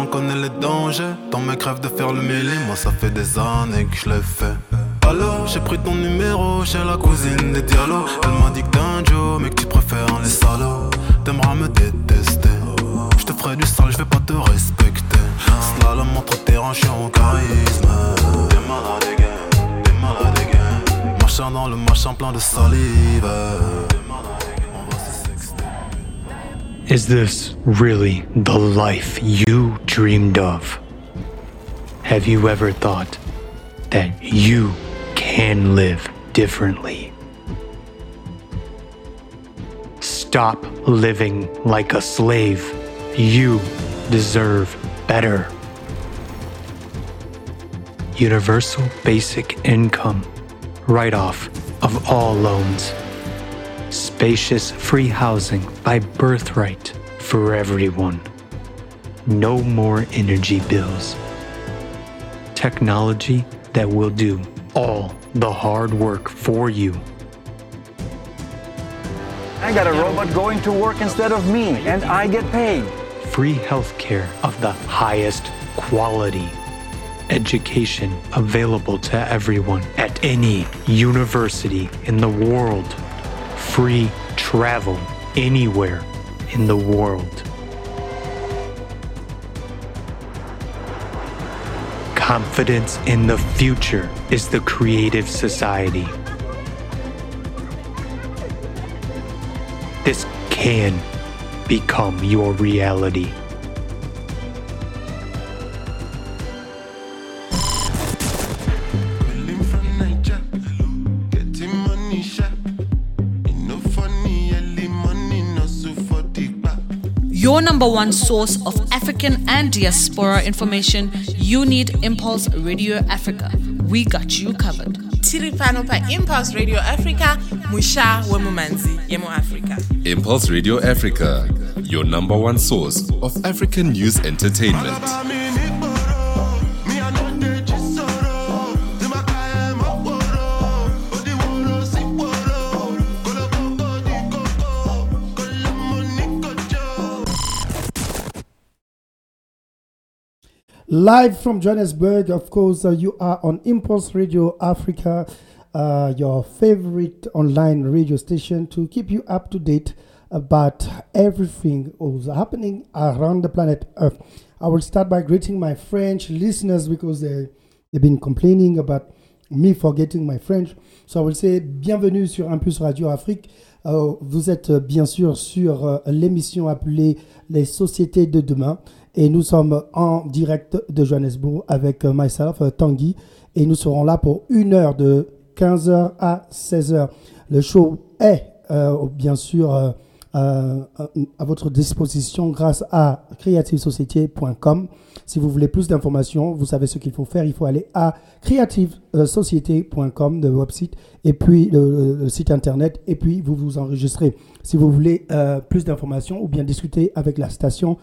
On connaît les dangers, ton mec rêve de faire le mêlé, moi ça fait des années que je l'ai fait. Alors j'ai pris ton numéro chez la cousine des dialogues. Elle m'a dit que t'es un Joe, mais que tu préfères les salauds. T'aimeras me détester. Je te ferai du sale, je vais pas te respecter. Slalom montre tes en charisme. T'es malade, t'es malade. Marchant dans le machin plein de salive. Is this really the life you dreamed of? Have you ever thought that you can live differently? Stop living like a slave. You deserve better. Universal basic income, write off of all loans spacious free housing by birthright for everyone. No more energy bills. Technology that will do all the hard work for you. I got a robot going to work instead of me, and I get paid. Free healthcare of the highest quality. Education available to everyone at any university in the world free travel anywhere in the world. Confidence in the future is the creative society. This can become your reality. Your number one source of African and diaspora information, you need Impulse Radio Africa. We got you covered. Tiripano pa Impulse Radio Africa, Musha Wemumanzi, Yemo Africa. Impulse Radio Africa, your number one source of African news entertainment. Live from Johannesburg, of course, uh, you are on Impulse Radio Africa, uh, your favorite online radio station to keep you up to date about everything what's happening around the planet Earth. I will start by greeting my French listeners because they, they've been complaining about me forgetting my French. So I will say bienvenue sur Impulse Radio Afrique. Uh, vous êtes euh, bien sûr sur euh, l'émission appelée Les sociétés de demain. Et nous sommes en direct de Johannesburg avec euh, myself, euh, Tanguy. Et nous serons là pour une heure de 15h à 16h. Le show est euh, bien sûr à votre disposition grâce à creativesociety.com. Si vous voulez plus d'informations, vous savez ce qu'il faut faire. Il faut aller à creativesociety.com, le website, et puis le, site internet, et puis vous vous enregistrez. Si vous voulez plus d'informations ou bien discuter avec la station,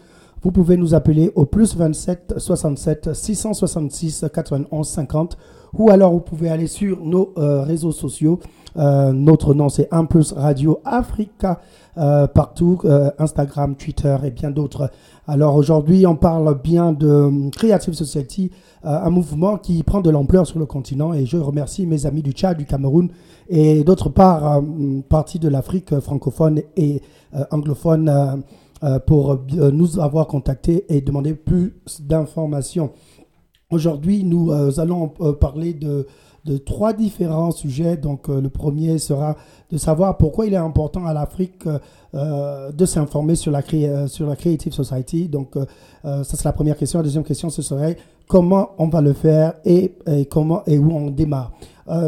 vous pouvez nous appeler au plus 27 67 666 91 50 ou alors vous pouvez aller sur nos euh, réseaux sociaux. Euh, notre nom c'est Impulse Radio Africa euh, partout, euh, Instagram, Twitter et bien d'autres. Alors aujourd'hui on parle bien de Creative Society, euh, un mouvement qui prend de l'ampleur sur le continent et je remercie mes amis du Tchad, du Cameroun et d'autre part partie de l'Afrique francophone et anglophone. Euh, pour euh, nous avoir contactés et demander plus d'informations. Aujourd'hui, nous euh, allons parler de, de trois différents sujets. Donc, le premier sera de savoir pourquoi il est important à l'Afrique de s'informer sur la, sur la Creative Society. Donc, ça c'est la première question. La deuxième question, ce serait comment on va le faire et, et comment et où on démarre.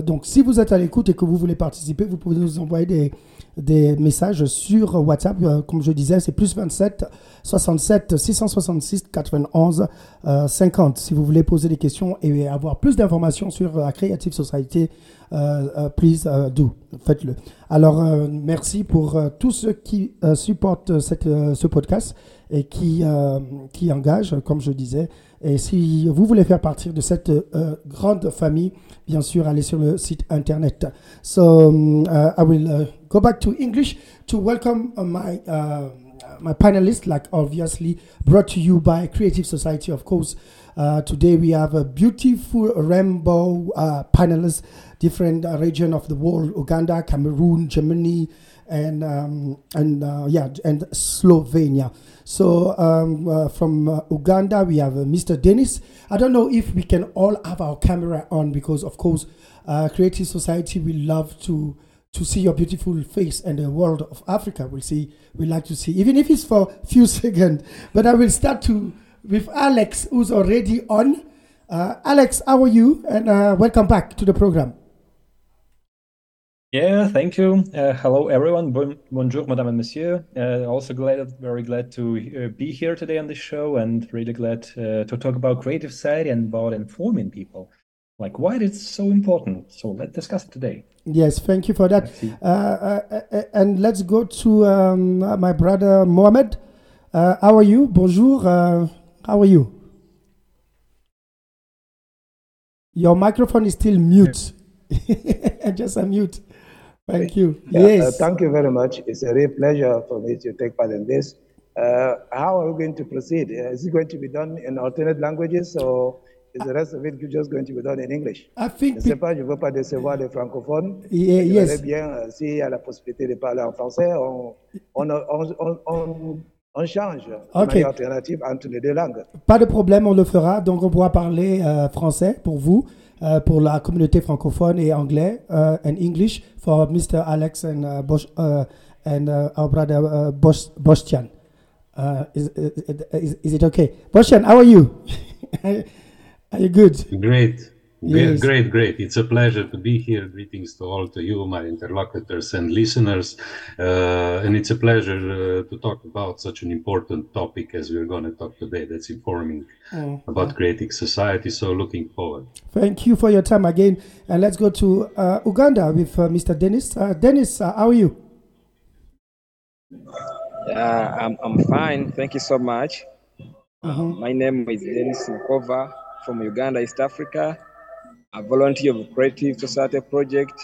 Donc, si vous êtes à l'écoute et que vous voulez participer, vous pouvez nous envoyer des, des messages sur WhatsApp. Euh, comme je disais, c'est plus 27 67 666 91 euh, 50. Si vous voulez poser des questions et avoir plus d'informations sur la Creative Society, euh, euh, please euh, do. Faites-le. Alors, euh, merci pour euh, tous ceux qui euh, supportent cette, euh, ce podcast et qui, euh, qui engagent, comme je disais. Et si vous voulez faire partie de cette euh, grande famille, bien sûr, allez sur le site internet. So, um, uh, I will uh, go back to English to welcome uh, my uh, my panelists, like obviously brought to you by Creative Society, of course. Uh, today we have a beautiful rainbow uh, panelists, different uh, region of the world: Uganda, Cameroon, Germany, and um, and uh, yeah, and Slovenia. So um, uh, from uh, Uganda we have uh, Mr. Dennis. I don't know if we can all have our camera on because, of course, uh, Creative Society we love to to see your beautiful face and the world of Africa. We'll see. We like to see, even if it's for a few seconds. But I will start to with Alex, who's already on. Uh, Alex, how are you? And uh, welcome back to the program. Yeah, thank you. Uh, hello, everyone. Bon- bonjour, madame and monsieur. Uh, also glad, very glad to uh, be here today on the show, and really glad uh, to talk about creative side and about informing people, like why it's so important. So let's discuss it today. Yes, thank you for that. Uh, uh, uh, and let's go to um, my brother Mohamed. Uh, how are you? Bonjour. Uh, how are you? Your microphone is still mute. Just unmute. Thank you. Yeah, uh, yes. thank you very much. It's a real pleasure for me to take part in this. Uh, how are we going to proceed? Uh, is it going to be done in alternate languages or is the rest of it just going to be done in English? I Je ne sais pas, je ne veux pas décevoir les francophones. Yeah, yes. bien, euh, s'il y a la possibilité de parler en français, on, on, on, on, on- on change de Ok. manière alternative entre les deux langues. Pas de problème, on le fera. Donc, on pourra parler euh, français pour vous, euh, pour la communauté francophone et anglais, euh, and English for Mr. Alex and uh, Bosch, uh, and uh, our brother uh, Bosch, Boschtian. Uh, is, is, is it okay? Boschtian, how are you? are you good? Great. Yes. Great, great, great. It's a pleasure to be here. Greetings to all to you, my interlocutors and listeners. Uh, and it's a pleasure uh, to talk about such an important topic as we're going to talk today. That's informing about creating society. So looking forward. Thank you for your time again. And let's go to uh, Uganda with uh, Mr. Dennis. Uh, Dennis, uh, how are you? Yeah, I'm, I'm fine. Thank you so much. Mhm. My name is Dennis Nkova from Uganda, East Africa, a volunteer of Creative Society Project.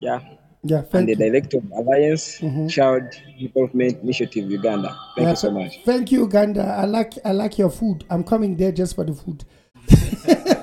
Yeah, Yeah, and the director of Alliance Mhm. Child Development Initiative Uganda. Thank Yeah, you so much. Thank you, Uganda. I like I like your food. I'm coming there just for the food.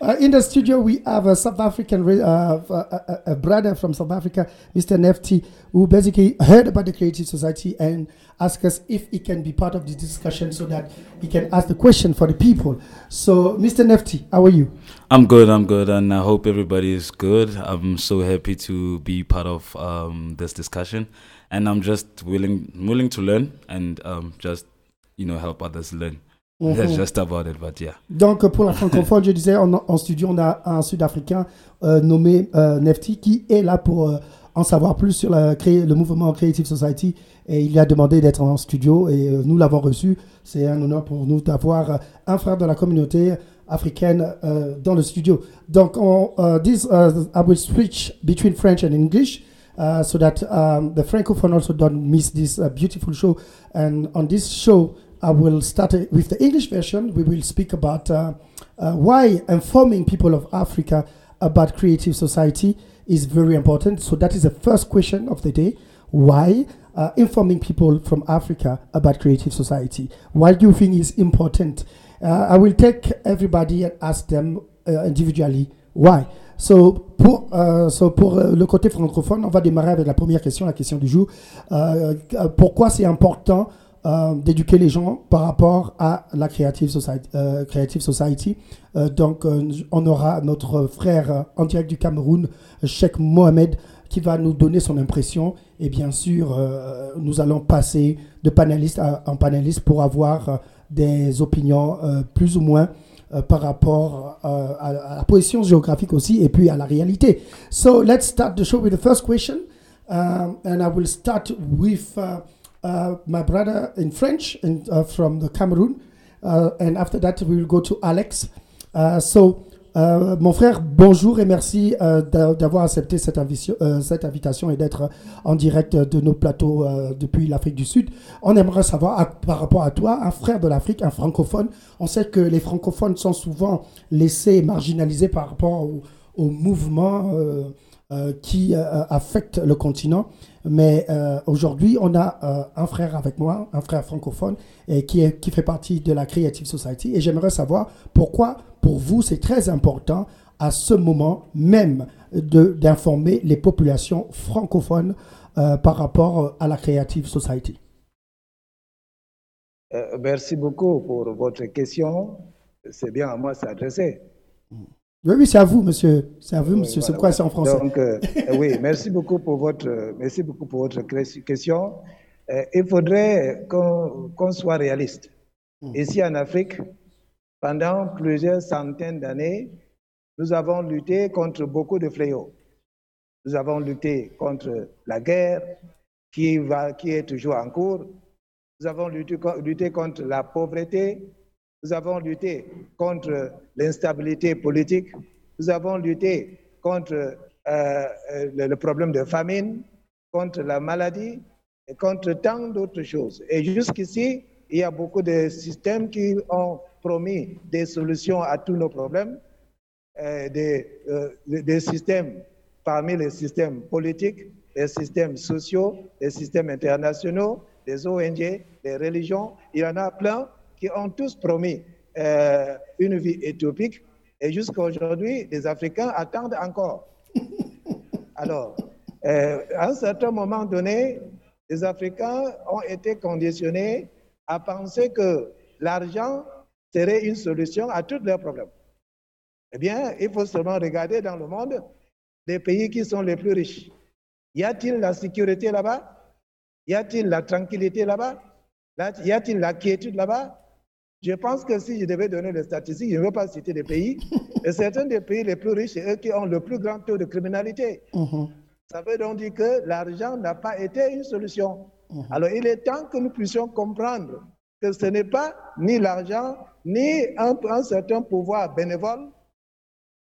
uh, in the studio, we have a South African uh, a, a, a brother from South Africa, Mr. Nefti, who basically heard about the Creative Society and asked us if he can be part of the discussion so that he can ask the question for the people. So, Mr. Nefti, how are you? I'm good. I'm good, and I hope everybody is good. I'm so happy to be part of um, this discussion, and I'm just willing willing to learn and um, just you know help others learn. That's Mhm. just about it. But yeah, Donc, pour la francophone, je disais, en, en studio, on a un Sud-Africain euh, nommé euh, Nefti qui est là pour euh, en savoir plus sur la, créer, le mouvement Creative Society. Et il a demandé d'être en studio et euh, nous l'avons reçu. C'est un honneur pour nous d'avoir un frère de la communauté africaine dans le studio. Donc, on, uh, this, uh, I will switch between French and English. Uh, so that um, the francophone also don't miss this uh, beautiful show. And on this show, I will start uh, with the English version. We will speak about uh, uh, why informing people of Africa about creative society is very important. So that is the first question of the day. Why uh, informing people from Africa about creative society? Why do you think is important? Uh, I will take everybody and ask them uh, individually why. So pour, euh, so pour euh, le côté francophone, on va démarrer avec la première question, la question du jour. Euh, pourquoi c'est important euh, d'éduquer les gens par rapport à la Creative Society, euh, Creative Society. Euh, donc, on aura notre frère en direct du Cameroun, Sheikh Mohamed, qui va nous donner son impression. Et bien sûr, nous allons passer de panéliste en panéliste pour avoir des opinions plus ou moins par rapport à, la position géographique aussi et puis à la réalité. So, let's start the show with the first question. Um, and I will start with uh, my brother in French uh, from the Cameroon. Uh, and after that, we will go to Alex. Uh, so, mon frère, bonjour et merci d'a- d'avoir accepté cette, invitation- et d'être en direct de nos plateaux depuis l'Afrique du Sud. On aimerait savoir, par rapport à toi, un frère de l'Afrique, un francophone, on sait que les francophones sont souvent laissés marginalisés par rapport au, au mouvement euh, euh, qui euh, affecte le continent. Mais euh, aujourd'hui, on a euh, un frère avec moi, un frère francophone, et qui, est, qui fait partie de la Creative Society. Et j'aimerais savoir pourquoi, pour vous, c'est très important à ce moment même d'informer les populations francophones euh, par rapport à la Creative Society. Merci beaucoup pour votre question. C'est bien à moi s'adresser. Oui, oui, c'est à vous, monsieur. C'est à vous, monsieur. c'est quoi, c'est en français? Donc, euh, euh, oui, merci beaucoup pour votre, merci beaucoup pour votre question. Euh, il faudrait qu'on soit réaliste. Ici en Afrique, pendant plusieurs centaines d'années, nous avons lutté contre beaucoup de fléaux. Nous avons lutté contre la guerre qui, va, qui est toujours en cours. Nous avons lutté contre la pauvreté. Nous avons lutté contre l'instabilité politique. Nous avons lutté contre euh, euh, le, problème de famine, contre la maladie et contre tant d'autres choses. Et jusqu'ici, il y a beaucoup de systèmes qui ont promis des solutions à tous nos problèmes euh, des systèmes, parmi les systèmes politiques, les systèmes sociaux, les systèmes internationaux, les ONG, les religions, il y en a plein qui ont tous promis euh, une vie utopique. Et jusqu'à aujourd'hui, les Africains attendent encore. Alors, euh, à un certain moment donné, les Africains ont été conditionnés à penser que l'argent serait une solution à tous leurs problèmes. Eh bien, il faut seulement regarder dans le monde les pays qui sont les plus riches. Y a-t-il la sécurité là-bas? Y a-t-il la tranquillité là-bas? Là- Y a-t-il la quiétude là-bas? Je pense que si je devais donner les statistiques, je ne veux pas citer des pays, mais certains des pays les plus riches, c'est eux qui ont le plus grand taux de criminalité. Ça veut donc dire que l'argent n'a pas été une solution. Alors il est temps que nous puissions comprendre que ce n'est pas ni l'argent, ni un, un certain pouvoir bénévole,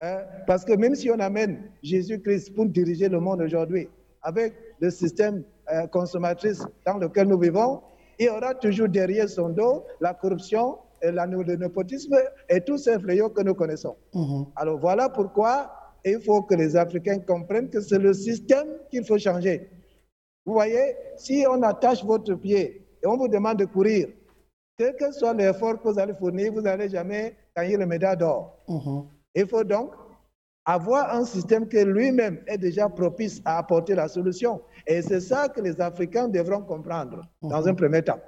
hein, parce que même si on amène Jésus-Christ pour diriger le monde aujourd'hui, avec le système euh, consommatrice dans lequel nous vivons, il y aura toujours derrière son dos la corruption, et la, le népotisme et tous ces fléaux que nous connaissons. Alors voilà pourquoi il faut que les Africains comprennent que c'est le système qu'il faut changer. Vous voyez, si on attache votre pied et on vous demande de courir, quel que soit l'effort que vous allez fournir, vous n'allez jamais gagner le médaille d'or. Il faut donc avoir un système qui lui-même est déjà propice à apporter la solution. Et c'est ça que les Africains devront comprendre dans un premier temps.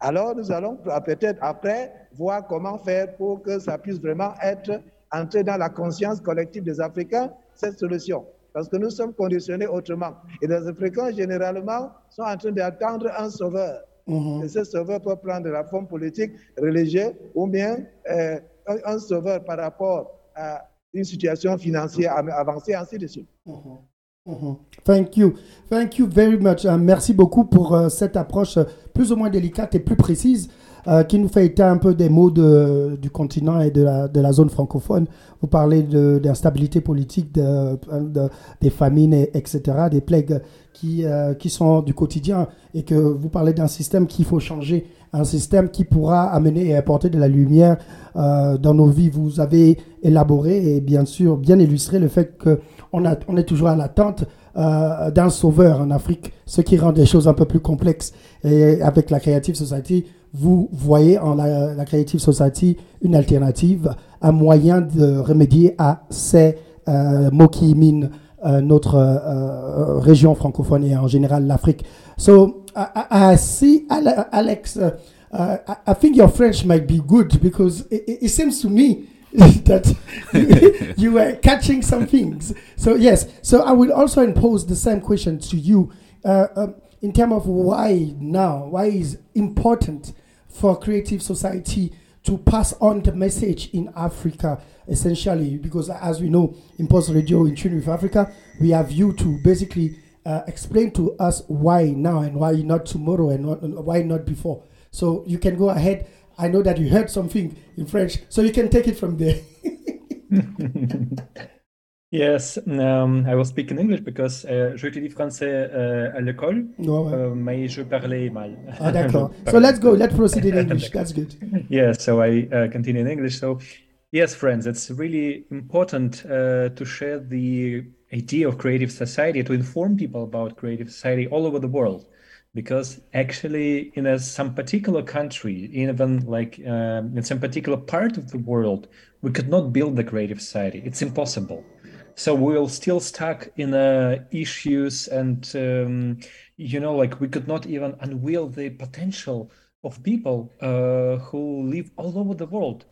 Alors, nous allons peut-être après voir comment faire pour que ça puisse vraiment être entré dans la conscience collective des Africains, cette solution. Parce que nous sommes conditionnés autrement. Et les Africains, généralement, sont en train d'attendre un sauveur. Et ce sauveur peut prendre la forme politique, religieuse, ou bien euh, un, un sauveur par rapport à une situation financière avancée, ainsi de suite. Mhm. Thank you. Thank you very much. Euh, merci beaucoup pour euh, cette approche euh, plus ou moins délicate et plus précise qui nous fait état un peu des mots du continent et de la, zone francophone. Vous parlez d'instabilité politique, de, de- des famines, et- etc., des plaies qui, sont du quotidien et que vous parlez d'un système qu'il faut changer, un système qui pourra amener et apporter de la lumière dans nos vies. Vous avez élaboré et bien sûr bien illustré le fait que on, est toujours à l'attente euh, d'un sauveur en Afrique, ce qui rend les choses un peu plus complexes. Et avec la Creative Society, vous voyez en la, Creative Society une alternative, un moyen de remédier à ces euh, mots qui minent euh, notre euh, région francophone et en général l'Afrique. So I, see Ale- Alex. Uh, I- think your French might be good because it seems to me that you were catching some things. So yes, so I will also impose the same question to you uh, um, in terms of why now, why is important for creative society to pass on the message in Africa, essentially, because as we know, Impulse Radio in Tune with Africa, we have you to basically uh, explain to us why now and why not tomorrow and, not, and why not before. So you can go ahead. I know that you heard something in French, so you can take it from there. Yes, um, I will speak in English because euh, j'étudie français euh, à l'école, Ouais, ouais. euh, mais je parlais mal. Ah, d'accord. So let's go. Let's proceed in English. That's good. Yeah, so I uh, continue in English. So Yes, friends, it's really important uh, to share the idea of creative society, to inform people about creative society all over the world. Because actually, in a, some particular country, even like um, in some particular part of the world, we could not build the creative society. It's impossible. So we'll still stuck in uh, issues, and um, you know, like we could not even unveil the potential of people uh, who live all over the world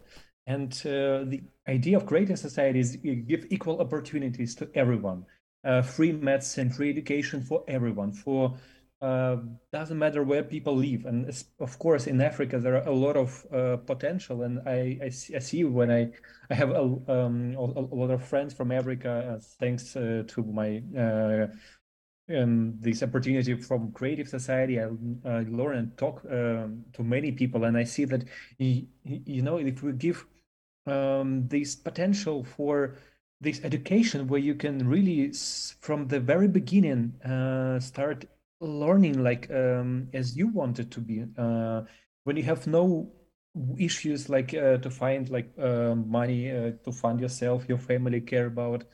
and uh, the idea of creative society is give equal opportunities to everyone, uh, free medicine, free education for everyone, for uh, doesn't matter where people live. And of course, in Africa, there are a lot of uh, potential. And I, I, see, I, see, when I, I have a, um, a, a lot of friends from Africa, uh, thanks uh, to my um, this opportunity from creative society i, I learn and talk um, to many people and i see that you, you know if we give um, this potential for this education where you can really from the very beginning uh, start learning like um, as you wanted to be uh, when you have no issues like uh, to find like uh, money uh, to fund yourself your family care about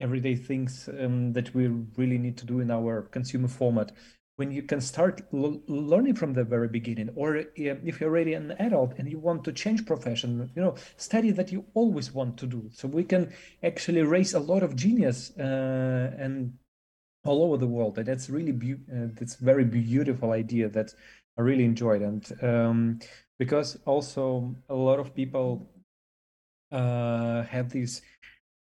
everyday things um, that we really need to do in our consumer format. When you can start learning from the very beginning or if you're already an adult and you want to change profession you know study that you always want to do. So we can actually raise a lot of genius uh, and all over the world and that's really be- uh, that's very beautiful idea that i really enjoyed. And um, because also a lot of people uh, have this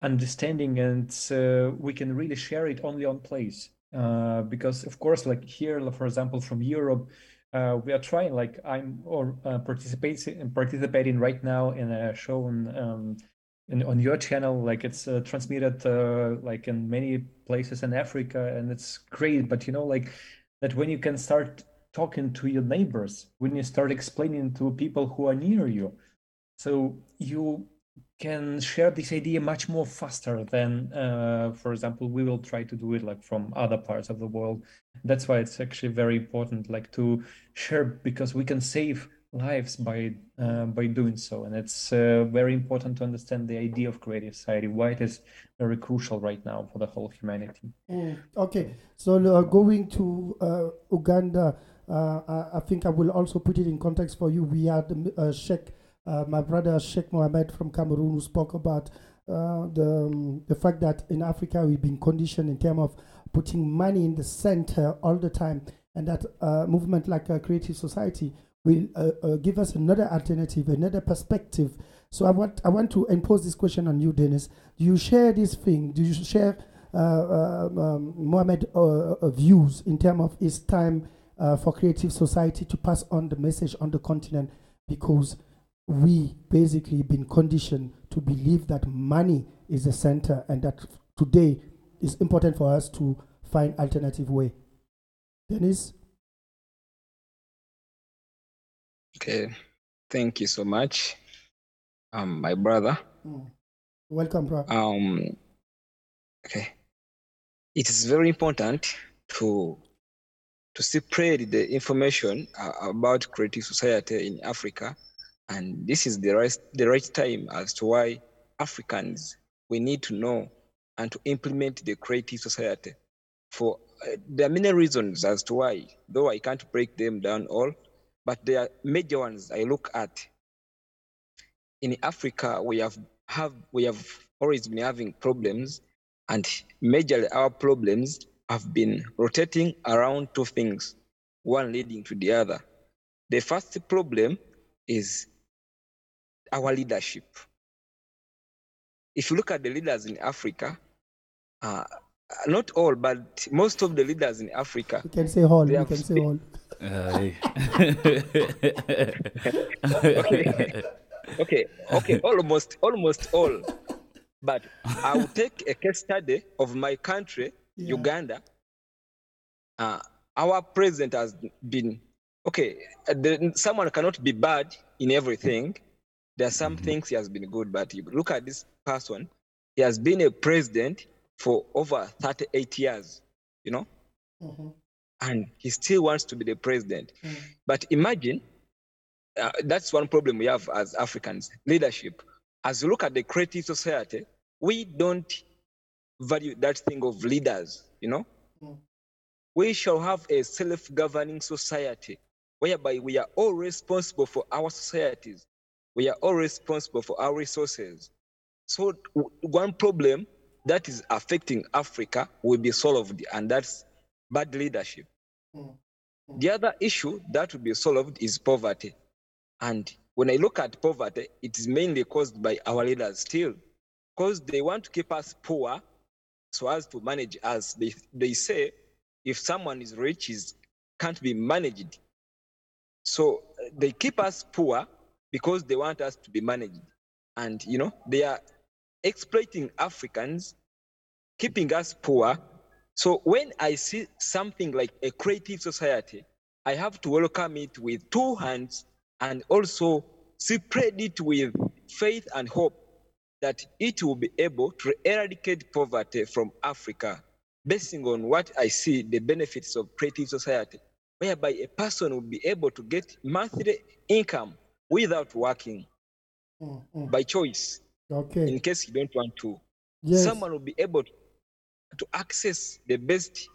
understanding and uh, we can really share it only on place. Uh, because of course like here for example from europe uh, we are trying like i'm or uh, participating participating right now in a show on um, in, on your channel like it's uh, transmitted uh, like in many places in africa and it's great but you know like that when you can start talking to your neighbors when you start explaining to people who are near you so you can share this idea much more faster than, uh, for example, we will try to do it like from other parts of the world. That's why it's actually very important, like to share because we can save lives by uh, by doing so, and it's uh, very important to understand the idea of creative society, why it is very crucial right now for the whole humanity. Mm, okay, so uh, going to uh, Uganda, uh, I, think I will also put it in context for you. We had uh, Sheikh my brother Sheikh Mohammed from Cameroon who spoke about the, um, the fact that in Africa we've been conditioned in terms of putting money in the center all the time, and that movement like a creative society will uh, uh, give us another alternative, another perspective. So I want I want to impose this question on you, Dennis. Do you share this thing? Do you share uh, um, Mohammed views in terms of his time for creative society to pass on the message on the continent? Because we basically been conditioned to believe that money is the center and that today is important for us to find alternative way. Dennis? Okay, thank you so much, um, my brother. Mm. Welcome, bro. Um, okay, it is very important to to spread the information uh, about creative society in Africa and this is the right, the right time as to why Africans, we need to know and to implement the creative society. For uh, there are many reasons as to why, though I can't break them down all, but there are major ones I look at. In Africa, we have, have we have always been having problems, and majorly our problems have been rotating around two things, one leading to the other. The first problem is our leadership. If you look at the leaders in Africa, uh, not all, but most of the leaders in Africa. You can say all. You can say all. Okay. okay, okay, almost, almost all. But I will take a case study of my country, yeah. Uganda. Uh, our president has been okay. The, someone cannot be bad in everything, there are some mm-hmm. things he has been good, but you look at this person, he has been a president for over 38 years, you know? Mm-hmm. And he still wants to be the president. Mm-hmm. But imagine uh, that's one problem we have as Africans leadership. as you look at the creative society, we don't value that thing of leaders, you know. We shall have a self-governing society whereby we are all responsible for our societies. We are all responsible for our resources. So one problem that is affecting Africa will be solved, and that's bad leadership. Hmm. Hmm. The other issue that will be solved is poverty. And when I look at poverty, it is mainly caused by our leaders still, because they want to keep us poor so as to manage us. They, they say if someone is rich, is can't be managed. So they keep us poor because they want us to be managed. And you know, they are exploiting Africans, keeping us poor. So when I see something like a creative society, I have to welcome it with two hands and also spread it with faith and hope that it will be able to eradicate poverty from Africa, basing on what I see the benefits of creative society, whereby a person will be able to get monthly income without working mm, mm. by choice. Okay. In case you don't want to, Yes. someone will be able to access the best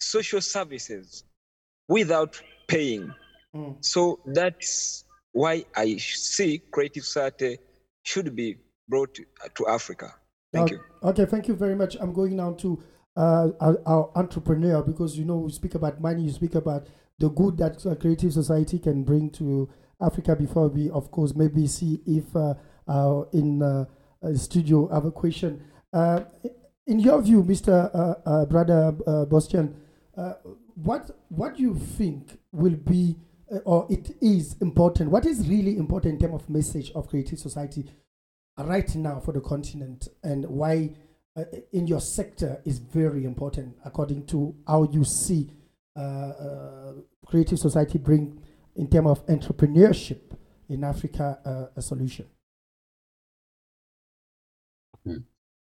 social services without paying. So that's why I see creative society should be brought to, to Africa. Thank okay, you. Okay, thank you very much. I'm going now to uh, our, our entrepreneur because you know we speak about money, you speak about the good that a creative society can bring to Africa. Before we, of course, maybe see if uh, uh, in uh, studio have a question. Uh, in your view, Mr. Uh, uh, Brother Bostian, what what do you think will be or it is important? What is really important in terms of message of creative society right now for the continent and why in your sector is very important according to how you see creative society bring in terms of entrepreneurship in Africa uh, a solution.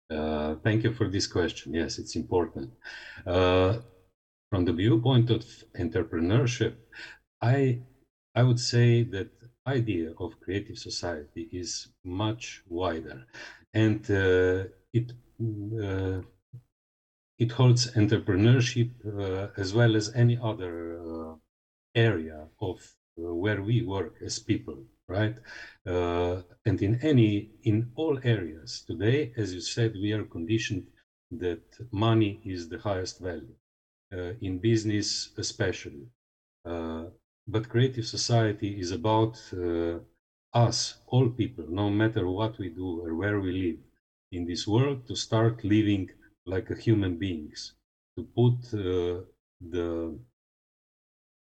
Uh, thank you for this question. Yes, it's important. Uh, from the viewpoint of entrepreneurship, I I would say that idea of creative society is much wider, and uh, it uh, it holds entrepreneurship uh, as well as any other uh, area of where we work as people right? Uh, and in any in all areas today as you said we are conditioned that money is the highest value uh, in business especially. Uh, but creative society is about uh, us all people no matter what we do or where we live in this world to start living like human beings to put uh, the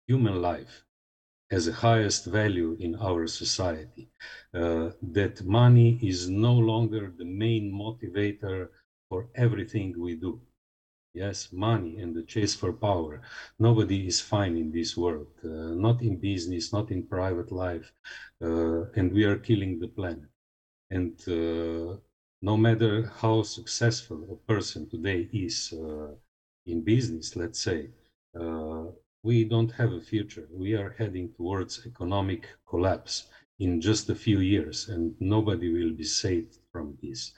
human life as the highest value in our society. Uh, that money is no longer the main motivator for everything we do. Yes, money and the chase for power. Nobody is fine in this world, uh, not in business, not in private life, uh, and we are killing the planet. And uh, no matter how successful a person today is uh, in business, let's say, uh, we don't have a future. We are heading towards economic collapse in just a few years, and nobody will be saved from this.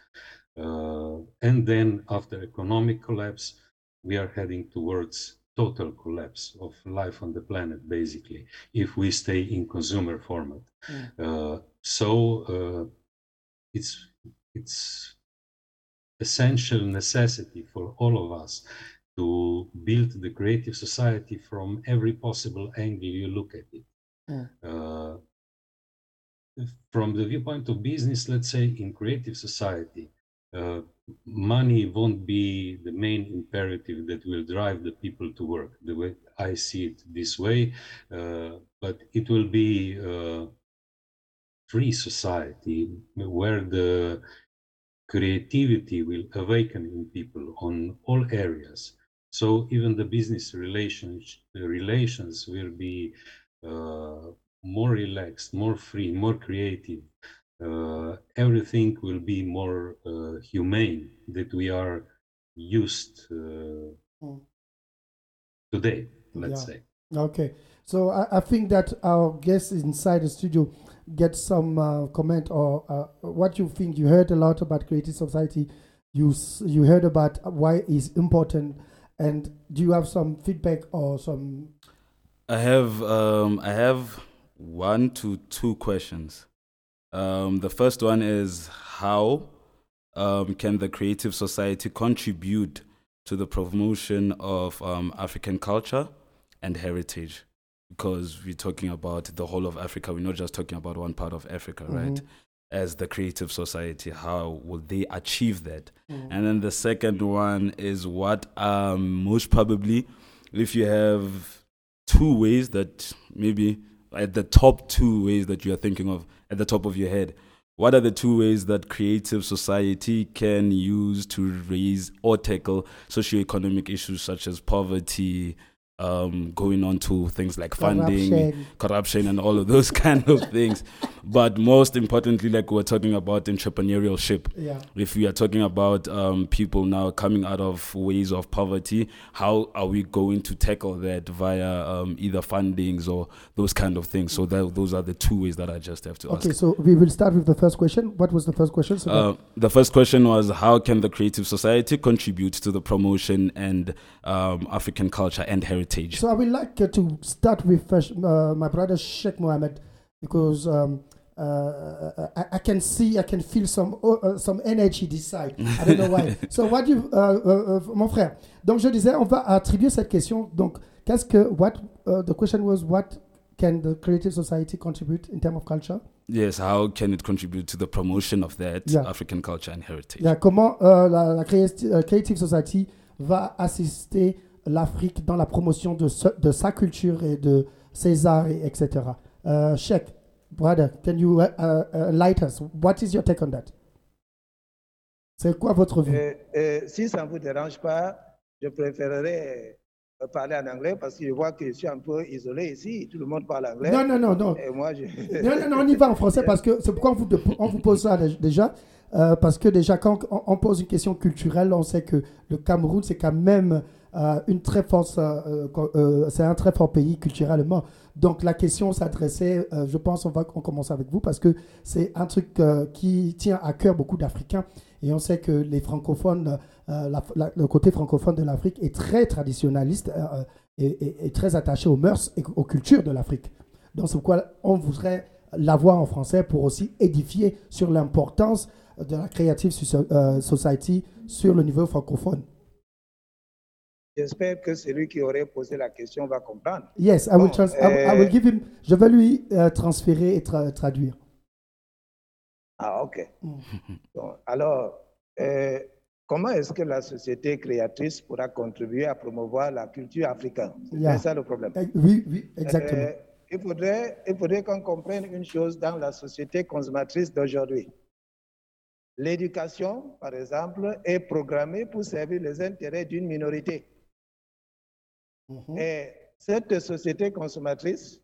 Uh, and then, after economic collapse, we are heading towards total collapse of life on the planet, basically, if we stay in consumer format. Uh, so uh, it's it's essential necessity for all of us to build the creative society from every possible angle you look at it. Uh, from the viewpoint of business, let's say in creative society, uh, money won't be the main imperative that will drive the people to work. The way I see it this way, uh, but it will be a free society where the creativity will awaken in people on all areas. So even the business relations relations will be uh, more relaxed, more free, more creative. Uh, everything will be more uh, humane that we are used uh, today. Let's Yeah. say. Okay. So I, I think that our guests inside the studio get some uh, comment or uh, what you think. You heard a lot about creative society. You you heard about why it's important, and do you have some feedback or some? I have um, I have one to two questions. Um, the first one is how um, can the creative society contribute to the promotion of um, African culture and heritage? Because we're talking about the whole of Africa. We're not just talking about one part of Africa, right? As the creative society, how will they achieve that? Mhm. And then the second one is what um, most probably, if you have two ways that maybe at the top two ways that you are thinking of at the top of your head, what are the two ways that creative society can use to raise or tackle socioeconomic issues such as poverty, um, going on to things like funding, Corruption. corruption, and all of those kind of things. But most importantly, like we're talking about entrepreneurship. Yeah. If we are talking about um, people now coming out of ways of poverty, how are we going to tackle that via um, either fundings or those kind of things? So that, those are the two ways that I just have to Okay, ask. so we will start with the first question. What was the first question? So Uh, the first question was how can the creative society contribute to the promotion and um, African culture and heritage? So I would like uh, to start with uh, uh, my brother Sheikh Mohammed because um, uh, I, I can see, I can feel some uh, uh, some energy this side. I don't know why. so what you, uh, uh, uh, mon frère. Donc je disais, on va attribuer cette question. Donc qu'est-ce que what uh, the question was what can the creative society contribute in terms of culture? Yes, how can it contribute to the promotion of that Yeah. African culture and heritage? Yeah, comment la, la euh, Creative Society va assister l'Afrique dans la promotion de, ce- de sa culture et de ses arts, et etc. Uh, Sheikh, brother, can you uh, uh, enlighten us? What is your take on that? C'est quoi votre vue? Euh, euh, si ça ne vous dérange pas, je préférerais euh, parler en anglais parce que je vois que je suis un peu isolé ici. Tout le monde parle anglais. Non, non, non, non. Et moi, je... Non, non, non, on y va en français parce que c'est pourquoi on vous, on vous pose ça dé- déjà. euh, parce que déjà, quand on, on pose une question culturelle, on sait que le Cameroun, c'est quand même euh, co- euh, c'est un très fort pays culturellement. Donc la question s'adressait, euh, je pense, on va on commence avec vous parce que c'est un truc euh, qui tient à cœur beaucoup d'Africains. Et on sait que les francophones, euh, le côté francophone de l'Afrique est très traditionnaliste euh, euh, et, et- très attaché aux mœurs et aux cultures de l'Afrique. Donc c'est pourquoi on voudrait l'avoir en français pour aussi édifier sur l'importance de la Creative Soci- euh, Society sur le niveau francophone. J'espère que celui qui aurait posé la question va comprendre. Yes, I will, Bon, trans- I will- I will euh, give him, je vais lui euh, transférer et tra- traduire. Ah, ok. Bon, alors, euh, comment est-ce que la société créatrice pourra contribuer à promouvoir la culture africaine? C'est Yeah. ça le problème. Eh, Oui, oui, exactement. Il faudrait, il faudrait qu'on comprenne une chose dans la société consommatrice d'aujourd'hui. L'éducation, par exemple, est programmée pour servir les intérêts d'une minorité. Et cette société consommatrice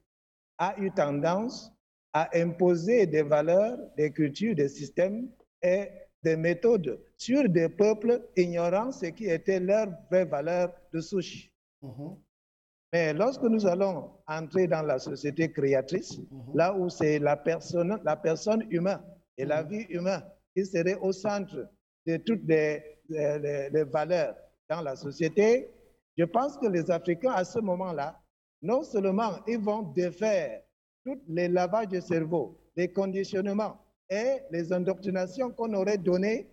a eu tendance à imposer des valeurs, des cultures, des systèmes et des méthodes sur des peuples ignorant ce qui était leur vraie valeur de souche. Mais lorsque nous allons entrer dans la société créatrice, là où c'est la personne, la personne humaine et la vie humaine qui serait au centre de toutes les, les- les- les valeurs dans la société, je pense que les Africains, à ce moment-là, non seulement ils vont défaire tous les lavages de cerveau, les conditionnements et les indoctrinations qu'on aurait données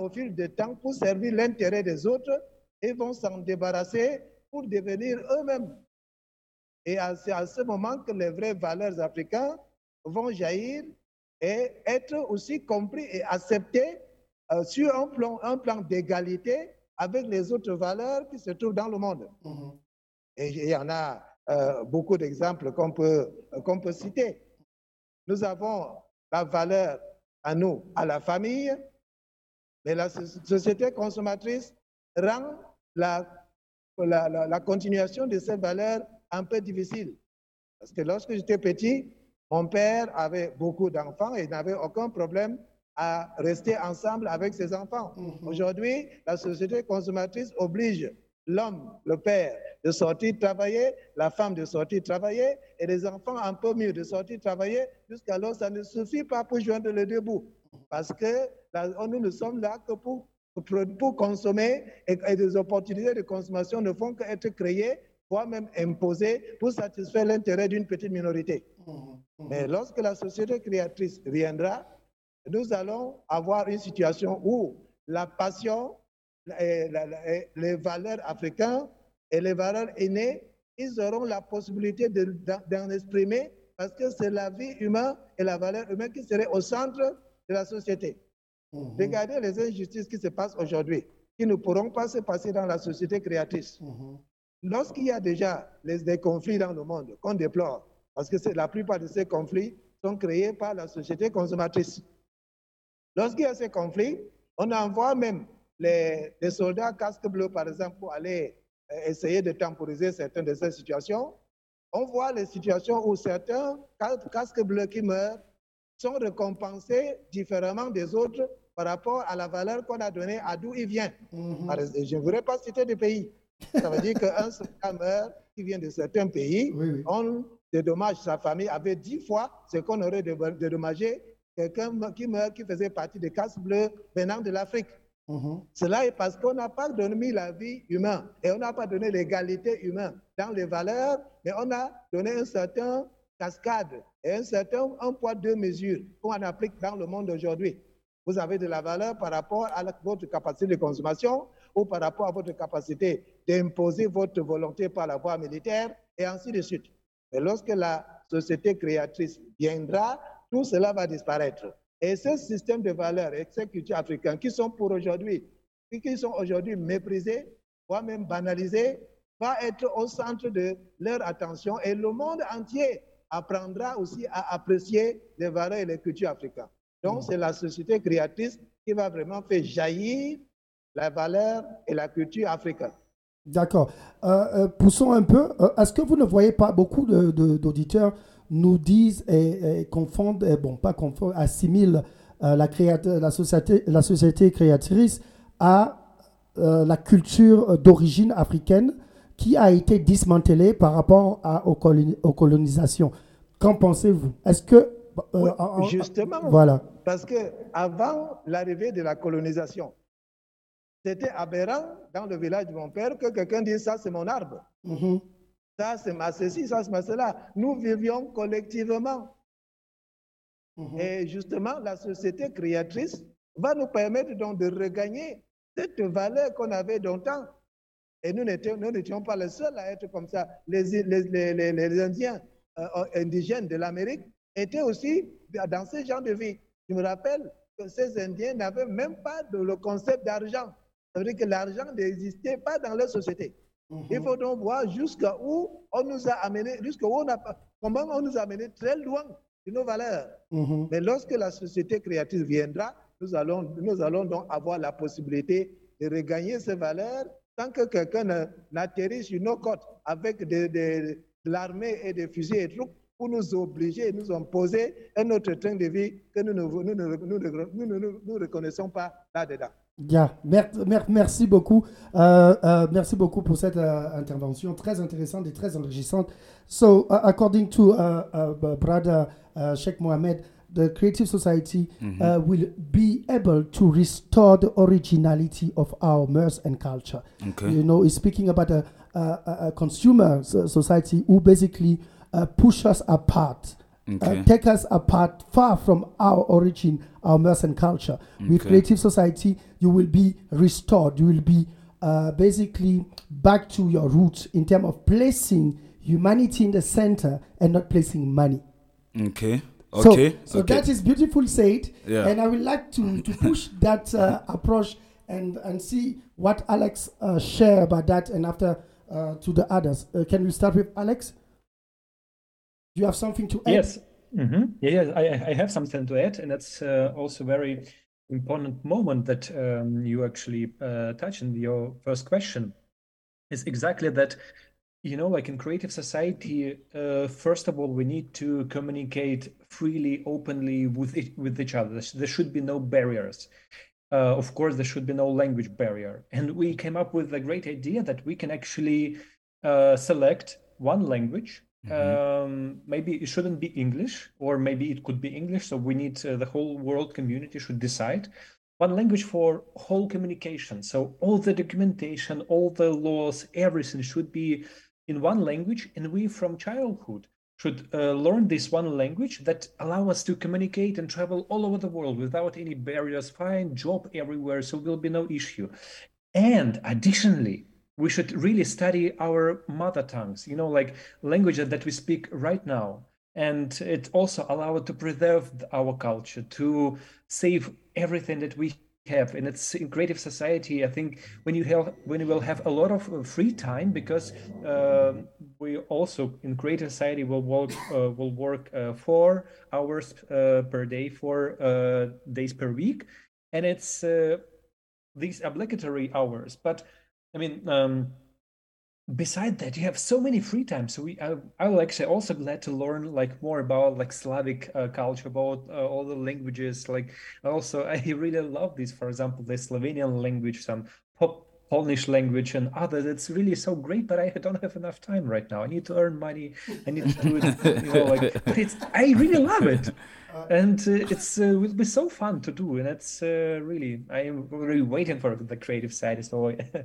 au fil du temps pour servir l'intérêt des autres, ils vont s'en débarrasser pour devenir eux-mêmes. Et c'est à ce moment que les vraies valeurs africaines vont jaillir et être aussi compris et acceptés euh, sur un plan d'égalité avec les autres valeurs qui se trouvent dans le monde. Et il y en a euh, beaucoup d'exemples qu'on peut, qu'on peut citer. Nous avons la valeur à nous, à la famille, mais la so- société consommatrice rend la, la, la- la continuation de ces valeurs un peu difficile. Parce que lorsque j'étais petit, mon père avait beaucoup d'enfants et n'avait aucun problème à rester ensemble avec ses enfants. Aujourd'hui, la société consommatrice oblige l'homme, le père, de sortir travailler, la femme de sortir travailler, et les enfants un peu mieux de sortir travailler, jusqu'alors ça ne suffit pas pour joindre les deux bouts. Parce que là, nous ne sommes là que pour, pour, pour consommer et, et des opportunités de consommation ne font qu'être créées, voire même imposées pour satisfaire l'intérêt d'une petite minorité. Mais lorsque la société créatrice viendra, nous allons avoir une situation où la passion, et la- la- et les valeurs africaines et les valeurs aînées, ils auront la possibilité de- d'en exprimer parce que c'est la vie humaine et la valeur humaine qui serait au centre de la société. Regardez les injustices qui se passent aujourd'hui, qui ne pourront pas se passer dans la société créatrice. Lorsqu'il y a déjà les, des conflits dans le monde qu'on déplore, parce que la plupart de ces conflits sont créés par la société consommatrice. Lorsqu'il y a ces conflits, on envoie même les, les soldats casque bleu, par exemple, pour aller euh, essayer de temporiser certaines de ces situations. On voit les situations où certains cas- casques bleus qui meurent sont récompensés différemment des autres par rapport à la valeur qu'on a donnée à d'où il vient. Exemple, Je ne voudrais pas citer de pays. Ça veut dire qu'un soldat meurt qui vient de certains pays, on dédommage sa famille avec dix fois ce qu'on aurait dédo- dédommagé quelqu'un qui meurt, qui faisait partie des casques bleus venant de l'Afrique. Cela est parce qu'on n'a pas donné la vie humaine et on n'a pas donné l'égalité humaine dans les valeurs, mais on a donné un certain cascade et un certain un poids, deux mesures qu'on applique dans le monde aujourd'hui. Vous avez de la valeur par rapport à votre capacité de consommation ou par rapport à votre capacité d'imposer votre volonté par la voie militaire et ainsi de suite. Mais lorsque la société créatrice viendra, tout cela va disparaître. Et ce système de valeurs et ces cultures africaines qui sont pour aujourd'hui, qui sont aujourd'hui méprisées, voire même banalisées, va être au centre de leur attention et le monde entier apprendra aussi à apprécier les valeurs et les cultures africaines. Donc, c'est la société créatrice qui va vraiment faire jaillir la valeur et la culture africaine. D'accord. Euh, euh, poussons un peu. Euh, Est-ce que vous ne voyez pas beaucoup de- de- d'auditeurs nous disent et, et confondent, et bon, pas confondent, assimilent euh, la, société, la société créatrice à euh, la culture d'origine africaine qui a été dismantelée par rapport à, aux, coloni- aux colonisations. Qu'en pensez-vous? Est-ce que... euh, Oui, justement. Voilà. Parce que avant l'arrivée de la colonisation, c'était aberrant dans le village de mon père que quelqu'un dise ça c'est mon arbre. Mhm. Ça c'est ma ceci, ça c'est ma cela. Nous vivions collectivement. Et justement, la société créatrice va nous permettre donc de regagner cette valeur qu'on avait longtemps. Et nous n'étions, pas les seuls à être comme ça. Les, les, les, les- les Indiens euh, indigènes de l'Amérique étaient aussi dans ce genre de vie. Je me rappelle que ces Indiens n'avaient même pas de- le concept d'argent. Ça veut dire que l'argent n'existait pas dans leur société. Il faut donc voir jusqu'où on nous a amené, jusqu'où on a, comment on nous a amené très loin de nos valeurs. Mhm. Mais lorsque la société créatrice viendra, nous allons, nous allons donc avoir la possibilité de regagner ces valeurs sans que quelqu'un n'atterrisse sur nos côtes avec de, de- de l'armée et des fusils et trucs pour nous obliger et nous imposer un autre train de vie que nous ne nous, nous nous ne- reconnaissons pas là-dedans. Bien, Mer- mer- merci beaucoup. Euh, euh, merci beaucoup pour cette euh, intervention très intéressante et très enrichissante. So, uh, according to uh, uh, brother uh, Sheikh Mohammed, the Creative Society uh, will be able to restore the originality of our mœurs and culture. Okay. You know, he's speaking about a, a, a- consumer so- society who basically uh, push us apart. Okay. Uh, take us apart far from our origin, our mœurs and culture. With Creative Society, you will be restored. You will be uh, basically back to your roots in terms of placing humanity in the center and not placing money. Okay. Okay. So, okay. that is beautiful said, Yeah. and I would like to, to push that uh, approach and and see what Alex uh, share about that, and after uh, to the others. Uh, can we start with Alex? You have something to add? Yes. hmm Yeah, yeah, I, I have something to add, and that's uh, also very important moment that um, you actually uh, touch in your first question. Is exactly that, you know, like in creative society, uh, first of all, we need to communicate freely, openly with it, with each other. There should be no barriers. uh, of course, there should be no language barrier. And we came up with a great idea that we can actually uh, select one language. Um, maybe it shouldn't be English, or maybe it could be English. So we need uh, the whole world community should decide one language for whole communication. So all the documentation, all the laws, everything should be in one language. And we from childhood should uh, learn this one language that allow us to communicate and travel all over the world without any barriers, find job everywhere. So will be no issue. And additionally, we should really study our mother tongues, you know, like languages that we speak right now. And it also allow us to preserve our culture, to save everything that we have. And it's in creative society i think when you have when you will have a lot of uh, free time because uh, we also in creative society will work uh, will work uh, four hours uh, per day four uh, days per week. And it's these obligatory hours. But i mean um, beside that you have so many free time so we I, I will actually also glad to learn like more about like slavic uh, culture about uh, all the languages. Like also i really love this for example the slovenian language some Polish language and others. It's really so great, but I don't have enough time right now. I need to earn money. I need to do it. You know, like, but it's I really love it, and uh, it's uh, will be so fun to do. And it's uh, really I am really waiting for the creative side so okay.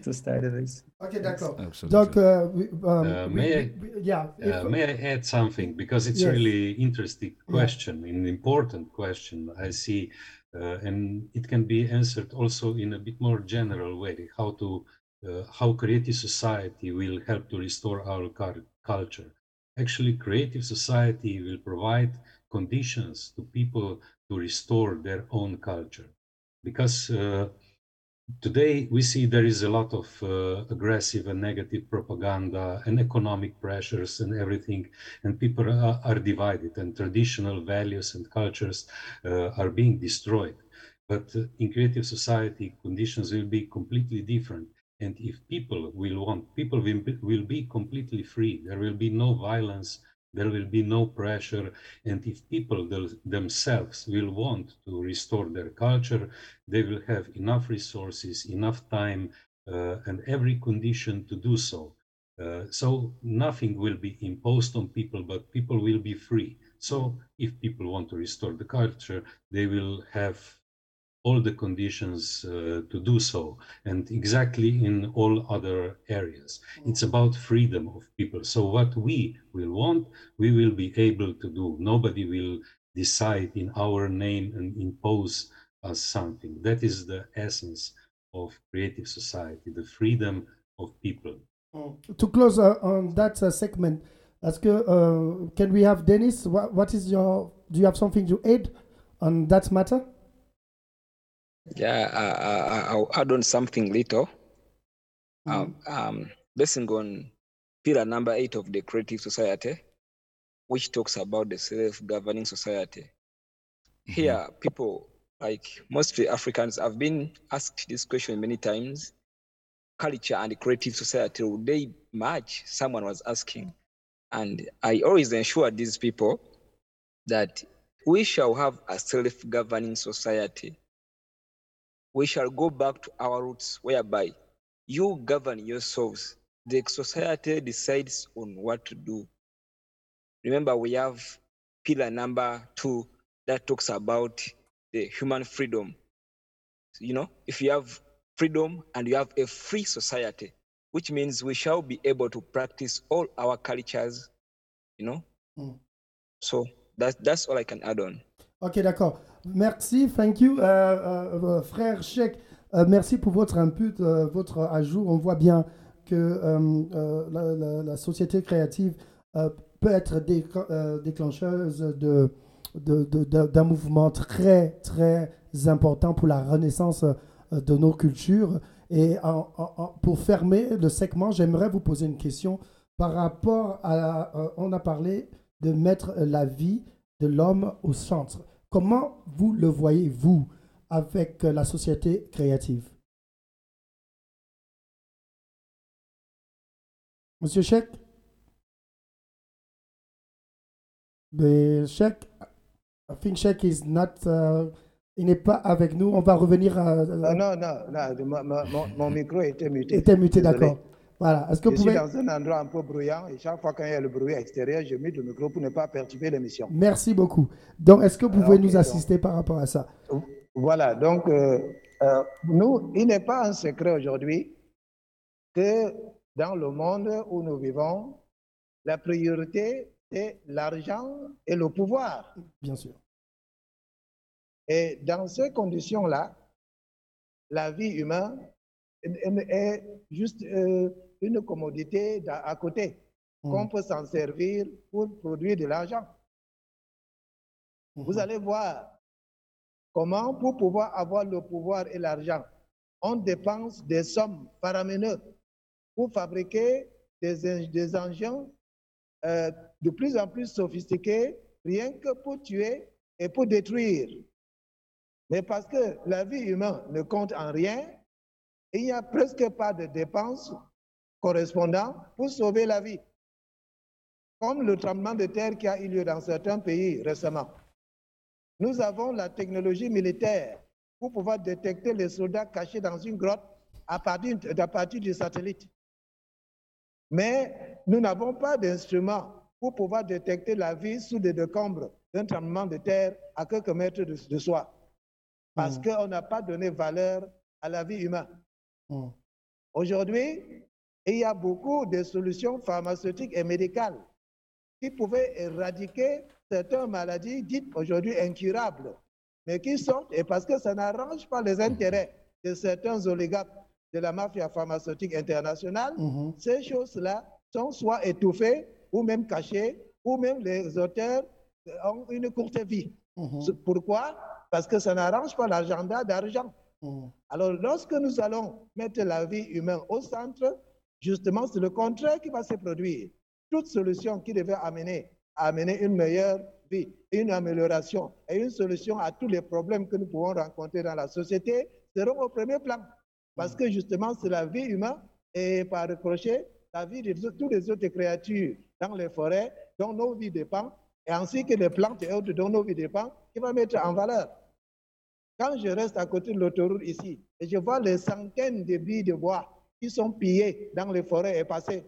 to start this. Ok, d'accord. Donc, uh, we, um, Uh, we- may I- we- we- yeah. Uh, if- may I add something because it's Yes. really interesting question, an important question I see, uh, and it can be answered also in a bit more general way. How to uh, how creative society will help to restore our cul- culture. Actually, creative society will provide conditions to people to restore their own culture, because. Uh, Today, we see there is a lot of uh, aggressive and negative propaganda and economic pressures and everything, and people are, are divided, and traditional values and cultures uh, are being destroyed. But uh, in creative society, conditions will be completely different. And if people will want, people will be, will be completely free. There will be no violence, there will be no pressure. And if people themselves will want to restore their culture, they will have enough resources, enough time, uh, and every condition to do so. Uh, so nothing will be imposed on people, but people will be free. So if people want to restore the culture, they will have all the conditions uh, to do so and exactly in all other areas it's about freedom of people so what we will want we will be able to do nobody will decide in our name and impose us something that is the essence of creative society the freedom of people To close uh, on that uh, segment, est-ce uh, can we have Dennis? What, what is your? Do you have something to add on that matter? Yeah, I'll add on something little. Um, um, basing on pillar number eight of the Creative Society, which talks about the self-governing society. Here, people like mostly Africans have been asked this question many times. Culture and creative society, would they match? Someone was asking. And I always ensure these people that we shall have a self-governing society we shall go back to our roots whereby you govern yourselves. The society decides on what to do. Remember, we have pillar number two that talks about the human freedom. You know, if you have freedom and you have a free society, which means we shall be able to practice all our cultures, you know. Mm. So that's that's all I can add on. Ok, d'accord. Merci, thank you, euh, euh, euh, frère Cheikh. merci pour votre input, votre ajout. On voit bien que la, société créative peut être déclen- déclencheuse de, d'un mouvement très, très important pour la renaissance de nos cultures. Et pour fermer le segment, j'aimerais vous poser une question par rapport à... on a parlé de mettre la vie de l'homme au centre. Comment vous le voyez, vous, avec euh, la société créative? Monsieur Cheikh? The Cheikh, I think Cheikh is not uh, Il n'est pas avec nous. On va revenir à. Ah, non, non, non, mon, mon micro était muté. était muté, d'accord. Voilà. Est-ce que Je vous suis dans un endroit un peu bruyant et chaque fois qu'il y a le bruit extérieur, je mute le micro pour ne pas perturber l'émission. Merci beaucoup. Donc, est-ce que vous pouvez nous donc. assister par rapport à ça? Voilà, donc euh, euh, nous, il n'est pas un secret aujourd'hui que dans le monde où nous vivons, la priorité est l'argent et le pouvoir. Bien sûr. Et dans ces conditions-là, la vie humaine est- est juste euh, une commodité à côté, qu'on peut s'en servir pour produire de l'argent. Vous allez voir comment, pour pouvoir avoir le pouvoir et l'argent, on dépense des sommes faramineuses pour fabriquer des engins euh, de plus en plus sophistiqués, rien que pour tuer et pour détruire. Mais parce que la vie humaine ne compte en rien, il n'y a presque pas de dépenses correspondantes pour sauver la vie. Comme le tremblement de terre qui a eu lieu dans certains pays récemment. Nous avons la technologie militaire pour pouvoir détecter les soldats cachés dans une grotte à partir, à partir du satellite. Mais nous n'avons pas d'instrument pour pouvoir détecter la vie sous des décombres d'un tremblement de terre à quelques mètres de, de soi. Parce qu'on n'a pas donné valeur à la vie humaine. Aujourd'hui, il y a beaucoup de solutions pharmaceutiques et médicales qui pouvaient éradiquer certaines maladies dites aujourd'hui incurables, mais qui sont, et parce que ça n'arrange pas les intérêts de certains oligarques de la mafia pharmaceutique internationale, ces choses-là sont soit étouffées ou même cachées, ou même les auteurs ont une courte vie. C'est Pourquoi? Parce que ça n'arrange pas l'agenda d'argent. Alors, lorsque nous allons mettre la vie humaine au centre, justement, c'est le contraire qui va se produire. Toute solution qui devait amener, amener une meilleure vie, une amélioration et une solution à tous les problèmes que nous pouvons rencontrer dans la société seront au premier plan. Parce que justement, c'est la vie humaine et par ricochet, la vie de toutes les autres créatures dans les forêts dont nos vies dépendent, et ainsi que les plantes et autres dont nos vies dépendent, qui va mettre en valeur. Quand je reste à côté de l'autoroute ici et je vois les centaines de billes de bois qui sont pillés dans les forêts et passés,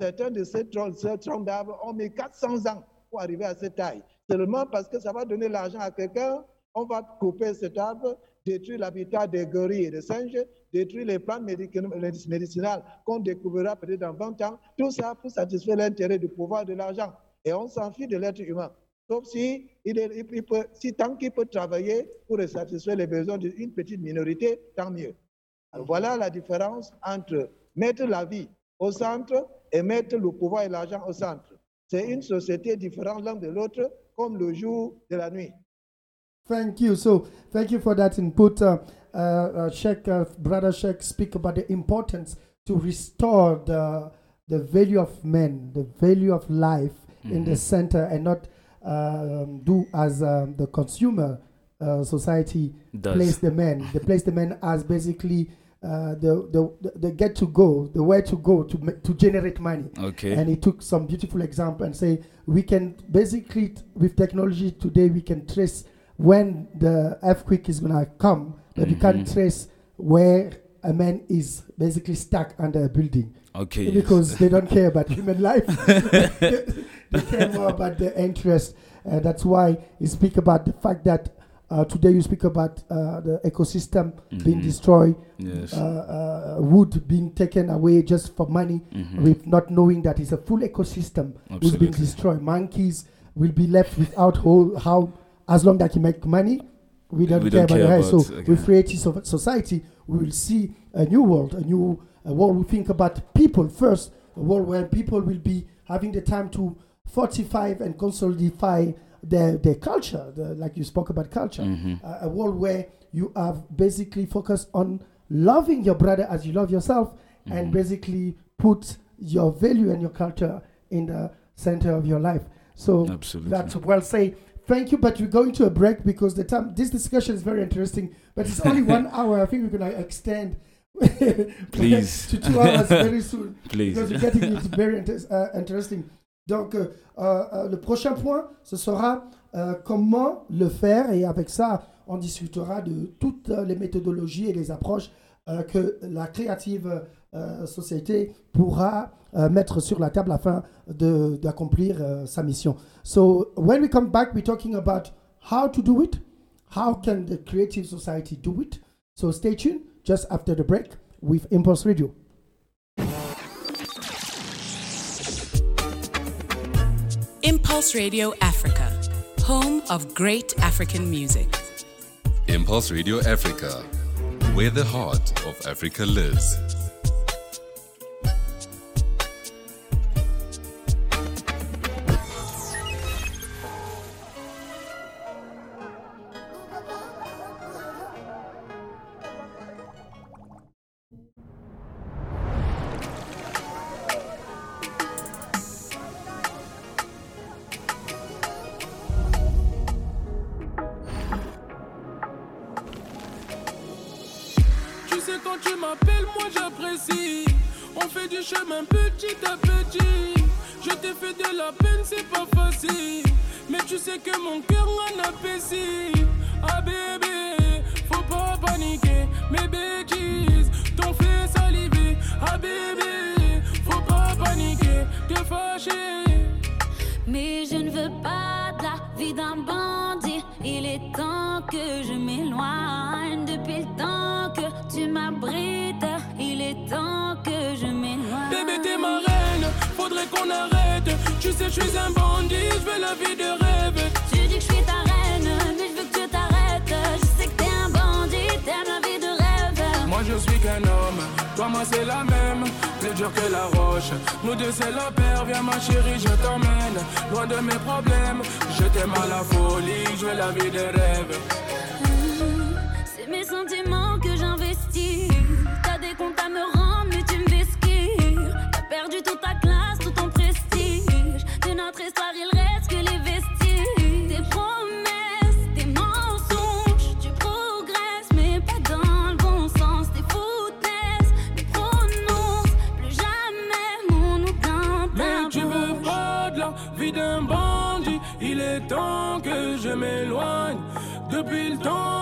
certains de ces troncs, ces troncs d'arbres ont mis 400 ans pour arriver à cette taille. Seulement parce que ça va donner l'argent à quelqu'un, on va couper cet arbre, détruire l'habitat des gorilles et des singes, détruire les plantes médic- médicinales qu'on découvrira peut-être dans 20 ans. Tout ça pour satisfaire l'intérêt du pouvoir de l'argent. Et on s'enfuit de l'être humain. Sauf est- si tant qu'il peut travailler pour satisfaire les besoins d'une petite minorité, tant mieux. Alors voilà la différence entre mettre la vie au centre et mettre le pouvoir et l'argent au centre. C'est une société différente l'un de l'autre, comme le jour de la nuit. Thank you. So, thank you for that input. Uh, uh, uh, Sheikh, uh, brother Sheikh, speak about the importance to restore the the value of men, the value of life in the Mhm. center, and not um, do as um, the consumer uh, society Does. place the men. They place the men as basically. Uh, the, the the get to go the where to go to to generate money Okay. and he took some beautiful example and say we can basically t- with technology today we can trace when the earthquake is gonna come, but you can't Mhm. trace where a man is basically stuck under a building. Okay, yes. Because they don't care about human life. they care more about the interest. Uh, that's why you speak about the fact that uh, today you speak about uh, the ecosystem being Mhm. destroyed, Yes. uh, uh, wood being taken away just for money, Mhm. with not knowing that it's a full ecosystem who's being Absolutely. destroyed. Monkeys will be left without whole, how as long that you make money, we don't We care don't about care the about- So okay. with creative so- society, we will see a new world, a new a world. We think about people first, a world where people will be having the time to fortify and consolidate their their culture, the, like you spoke about culture. Mhm. Uh, a world where you have basically focused on loving your brother as you love yourself, and Mhm. basically put your value and your culture in the center of your life. So Absolutely. that's well said. Thank you, but we're going to a break because the time this discussion is very interesting, but it's only one hour. I think we're gonna extend Please. to two hours very soon. Please. Because we're getting it very inter- uh, interesting. Donc, euh, euh, le prochain point, ce sera euh, comment le faire. Et avec ça, on discutera de toutes les méthodologies et les approches que la créative société pourra mettre sur la table afin d'accomplir sa mission. So when we come back, we're talking about how to do it, how can the creative society do it? So stay tuned just after the break with Impulse Radio. Impulse Radio Africa, home of great African music. Impulse Radio Africa, where the heart of Africa lives. M'appelles, moi j'apprécie. On fait du chemin petit à petit. Je t'ai fait de la peine, c'est pas facile. Mais tu sais que mon cœur en appétit. Ah bébé, faut pas paniquer. Mes bêtises t'ont fait saliver. Ah bébé, faut pas paniquer. Te fâcher. Mais je ne veux pas de la vie d'un bandit. Il est temps que je m'éloigne. Depuis le temps tu m'abrites, il est temps que je m'éloigne. Bébé, t'es ma reine, faudrait qu'on arrête. Tu sais, je suis un bandit, je veux la vie de rêve. Tu dis que je suis ta reine, mais je veux que tu t'arrêtes. Je sais que t'es un bandit, t'aimes la vie de rêve. Moi je suis qu'un homme, toi moi c'est la même, plus dur que la roche. Nous deux c'est la paire, viens ma chérie, je t'emmène. Loin de mes problèmes, je t'aime à la folie, je veux la vie de rêve. C'est mes sentiments T'as des comptes à me rendre, mais tu me vesquilles. T'as perdu toute ta classe, tout ton prestige. De notre histoire, il reste que les vestiges. Tes promesses, tes mensonges. Tu progresses, mais pas dans le bon sens. Tes foutaises, mes prononcent. Plus jamais mon nom dans Mais tu veux pas de la vie d'un bandit, il est temps que je m'éloigne. Depuis le temps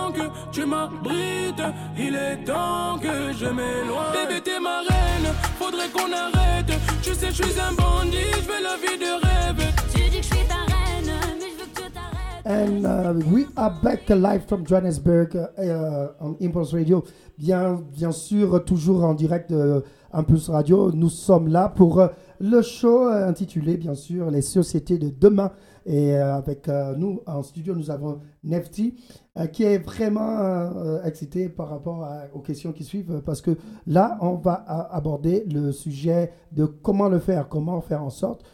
tu m'abrites, il est temps que je m'éloigne. Bébé, t'es ma reine, faudrait qu'on arrête. Tu sais, je suis un bandit, je veux la vie de rêve. Tu dis que je suis ta reine, mais je veux que tu t'arrêtes. And uh, we are back live from Johannesburg uh, uh, on Impulse Radio. Bien, bien sûr, toujours en direct de Impulse Radio. Nous sommes là pour uh, le show uh, intitulé, bien sûr, Les sociétés de demain. Et uh, avec uh, nous en studio, nous avons Nefti, uh, qui est vraiment uh, excité par rapport aux questions qui suivent, parce que là, on va aborder le sujet de comment le faire, comment faire en sorte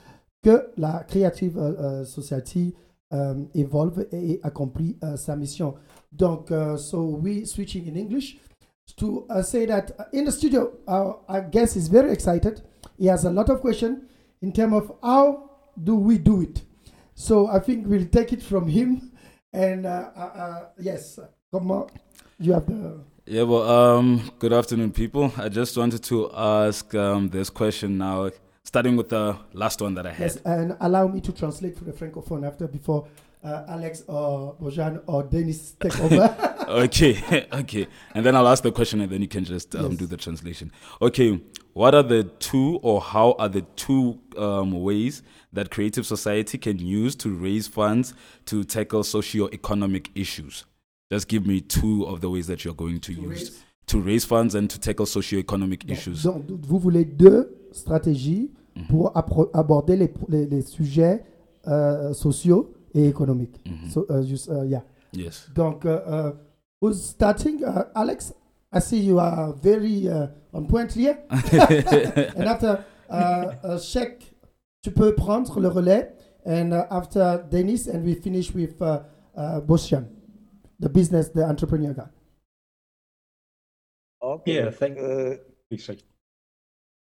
que la Creative Society evolve et accomplit sa mission. Donc, uh, so we switching in English to uh, say that uh, in the studio, our, our guest is very excited. He has a lot of questions in terms of how do we do it. So I think we'll take it from him. And uh, uh, uh, yes, come on, you have the. Yeah, well, um, good afternoon, people. I just wanted to ask um, this question now, starting with the last one that I had. Yes, and allow me to translate for the francophone after before uh, Alex or Bojan or Dennis take over. okay, okay. And then I'll ask the question and then you can just um, Yes. do the translation. Okay, what are the two or how are the two um, ways that creative society can use to raise funds to tackle socio-economic issues? Just give me two of the ways that you're going to, use raise- to raise funds and to tackle socio-economic issues. Donc, vous voulez deux stratégies Mhm. pour appro- aborder les, les, les sujets euh, sociaux et économiques. So, uh, just, uh, yeah. Yes. Donc, uh, who's starting? Uh, Alex, I see you are very uh, on point here. and after uh, uh, Sheikh, tu peux prendre le relais. And uh, after Denis, and we finish with uh, uh, Boshan, the business, the entrepreneur guy. Okay. Yeah, thank Uh,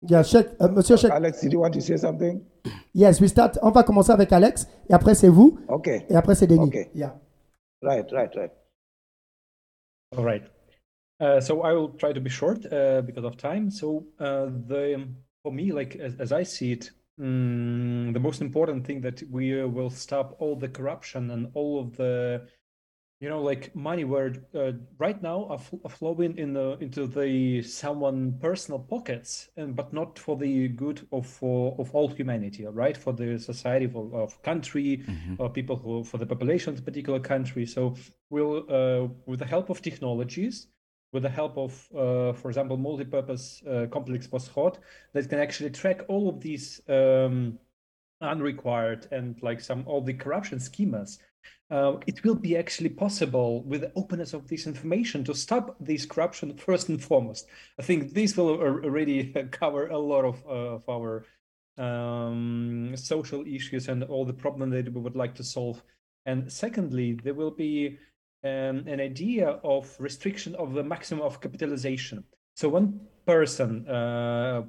Yeah, Sheikh, uh, Monsieur Sheikh. Alex, did you want to say something? Yes, we start. On va commencer avec Alex, et après c'est vous, Okay. et après c'est Denis. Okay. Yeah. Right, right, right. All right. Uh, so I will try to be short uh, because of time. So uh, the for me, like as, as I see it, mm, the most important thing that we uh, will stop all the corruption and all of the you know like money where uh, right now are, fl- are flowing in the into the someone personal pockets and but not for the good of for of all humanity right? For the society of, of country or people who for the population of the particular country. So we'll uh, with the help of technologies with the help of uh, for example multi-purpose uh, complex post-hot that can actually track all of these um, unrequired and like some all the corruption schemas uh, it will be actually possible with the openness of this information to stop this corruption first and foremost. I think this will already cover a lot of, uh, of our um, social issues and all the problem that we would like to solve. And secondly, there will be um, an idea of restriction of the maximum of capitalization. So one person uh,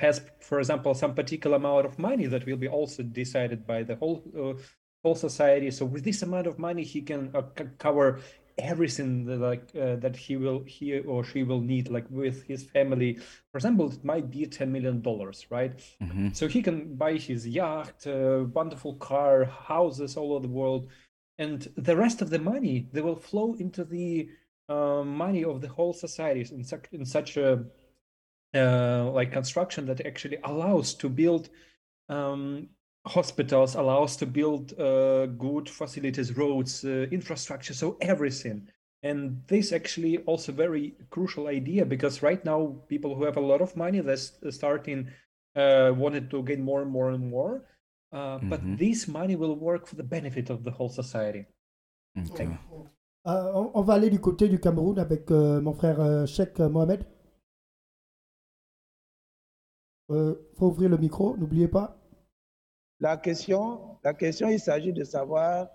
has, for example, some particular amount of money that will be also decided by the whole uh, whole society. So with this amount of money, he can uh, cover everything that, like uh, that he will he or she will need, like with his family. For example, it might be ten million dollars, right? So he can buy his yacht, uh, wonderful car, houses all over the world, and the rest of the money they will flow into the uh, money of the whole societies in such in such a uh, like construction that actually allows to build um, hospitals, allows to build uh, good facilities, roads, uh, infrastructure, so everything. And this actually also very crucial idea because right now people who have a lot of money they're starting uh, wanted to gain more and more and more. Uh, But this money will work for the benefit of the whole society. Euh, on, on va aller du côté du Cameroun avec euh, mon frère euh, Sheikh euh, Mohamed. Euh, faut ouvrir le micro, n'oubliez pas. La question, la question, il s'agit de savoir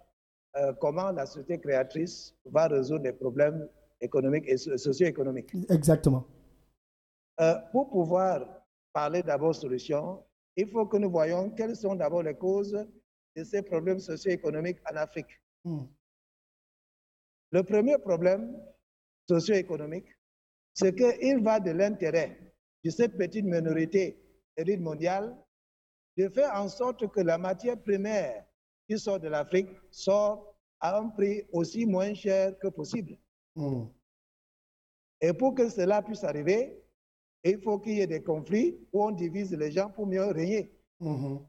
euh, comment la société créatrice va résoudre les problèmes économiques et so- socio-économiques. Exactement. Euh, pour pouvoir parler d'abord solution, il faut que nous voyions quelles sont d'abord les causes de ces problèmes socio-économiques en Afrique. Hmm. Le premier problème socio-économique, c'est qu'il va de l'intérêt de cette petite minorité élite mondiale de faire en sorte que la matière primaire qui sort de l'Afrique sort à un prix aussi moins cher que possible. Hmm. Et pour que cela puisse arriver, il faut qu'il y ait des conflits où on divise les gens pour mieux régner. Mhm.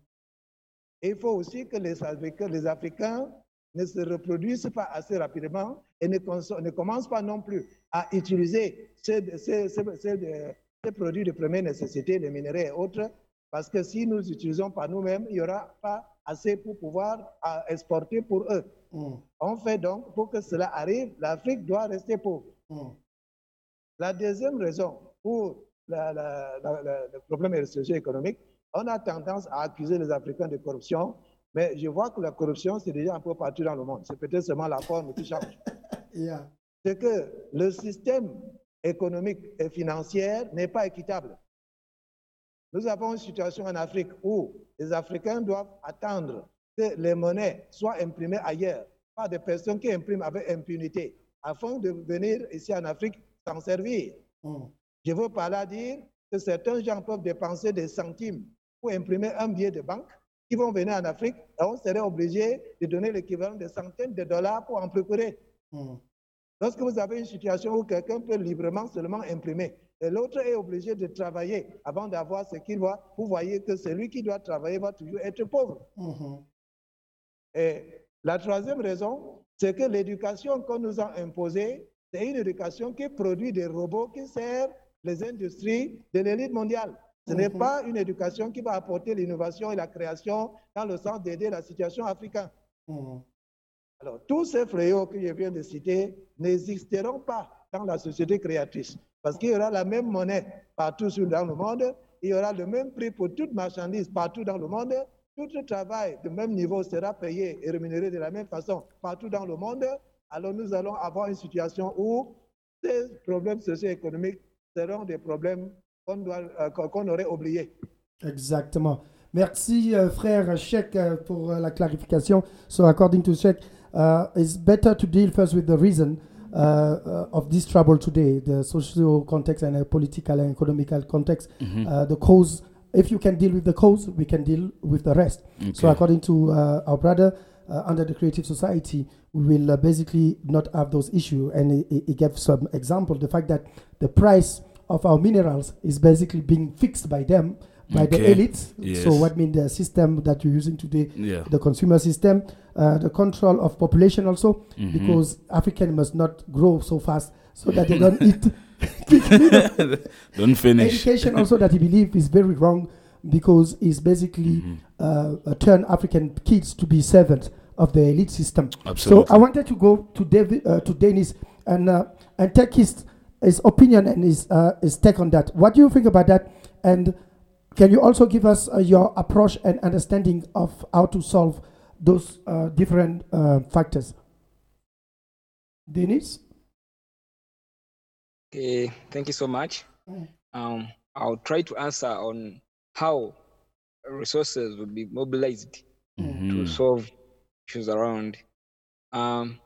Et il faut aussi que les Africains, les Africains ne se reproduisent pas assez rapidement et ne, ne commencent pas non plus à utiliser ces, ces- ces- ces- ces produits de première nécessité, les minerais et autres, parce que si nous utilisons par nous-mêmes, il n'y aura pas assez pour pouvoir exporter pour eux. Hmm. On fait donc, pour que cela arrive, l'Afrique doit rester pauvre. Hmm. La deuxième raison pour la- la- la- la- le problème socio-économique, on a tendance à accuser les Africains de corruption, mais je vois que la corruption, c'est déjà un peu partout dans le monde. C'est peut-être seulement la forme qui change. Yeah. C'est que le système économique et financier n'est pas équitable. Nous avons une situation en Afrique où les Africains doivent attendre que les monnaies soient imprimées ailleurs par des personnes qui impriment avec impunité afin de venir ici en Afrique s'en servir. Hmm. Je veux par là dire que certains gens peuvent dépenser des centimes pour imprimer un billet de banque qui vont venir en Afrique et on serait obligé de donner l'équivalent de centaines de dollars pour en procurer. Hmm. Lorsque vous avez une situation où quelqu'un peut librement seulement imprimer et l'autre est obligé de travailler avant d'avoir ce qu'il voit, vous voyez que celui qui doit travailler va toujours être pauvre. Mhm. Et la troisième raison, c'est que l'éducation qu'on nous a imposée, c'est une éducation qui produit des robots qui servent les industries de l'élite mondiale. Ce n'est Mhm. pas une éducation qui va apporter l'innovation et la création dans le sens d'aider la situation africaine. Hmm. Alors, tous ces fléaux que je viens de citer n'existeront pas dans la société créatrice parce qu'il y aura la même monnaie partout dans le monde, il y aura le même prix pour toute marchandise partout dans le monde, tout travail de même niveau sera payé et rémunéré de la même façon partout dans le monde. Alors, nous allons avoir une situation où ces problèmes socio-économiques seront des problèmes qu'on euh, qu'on aurait oubliés. Exactement. Merci, euh, frère Sheikh, euh, pour euh, la clarification. So, according to Sheikh, uh, it's better to deal first with the reason uh, uh, of this trouble today, the social context and uh, political and economical context. Mhm. Uh, the cause, if you can deal with the cause, we can deal with the rest. So, according to uh, our brother, uh, under the creative society, we will uh, basically not have those issues. And he, he gave some example, the fact that the price of our minerals is basically being fixed by them, by the elites. Yes. So what mean the system that you're using today, Yeah. the consumer system, uh, the control of population also, Mhm. because African must not grow so fast so that they don't eat. Don't finish. Education also that he believe is very wrong because it's basically Mm-hmm. uh, uh, turn African kids to be servants of the elite system. Absolutely. So I wanted to go to David uh, to Dennis and uh, and take his his opinion and his uh, his take on that. What do you think about that? And can you also give us uh, your approach and understanding of how to solve those uh, different uh, factors? Dennis. Okay, thank you so much. Um, I'll try to answer on how resources will be mobilized to solve issues around. Um,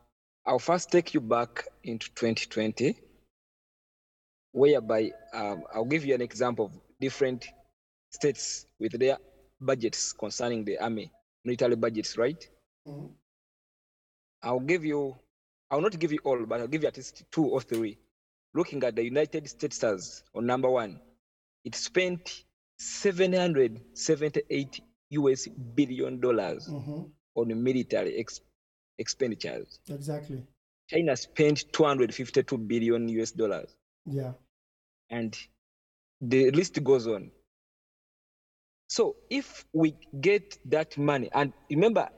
I'll first take you back into 2020, whereby um, I'll give you an example of different states with their budgets concerning the army, military budgets, right? I'll give you, I'll not give you all, but I'll give you at least two or three. Looking at the United States as on number one, it spent 778 US billion dollars on military ex- expenditures. Exactly. China spent 252 billion US dollars. Yeah. And the list goes on. So if we get that money, and remember,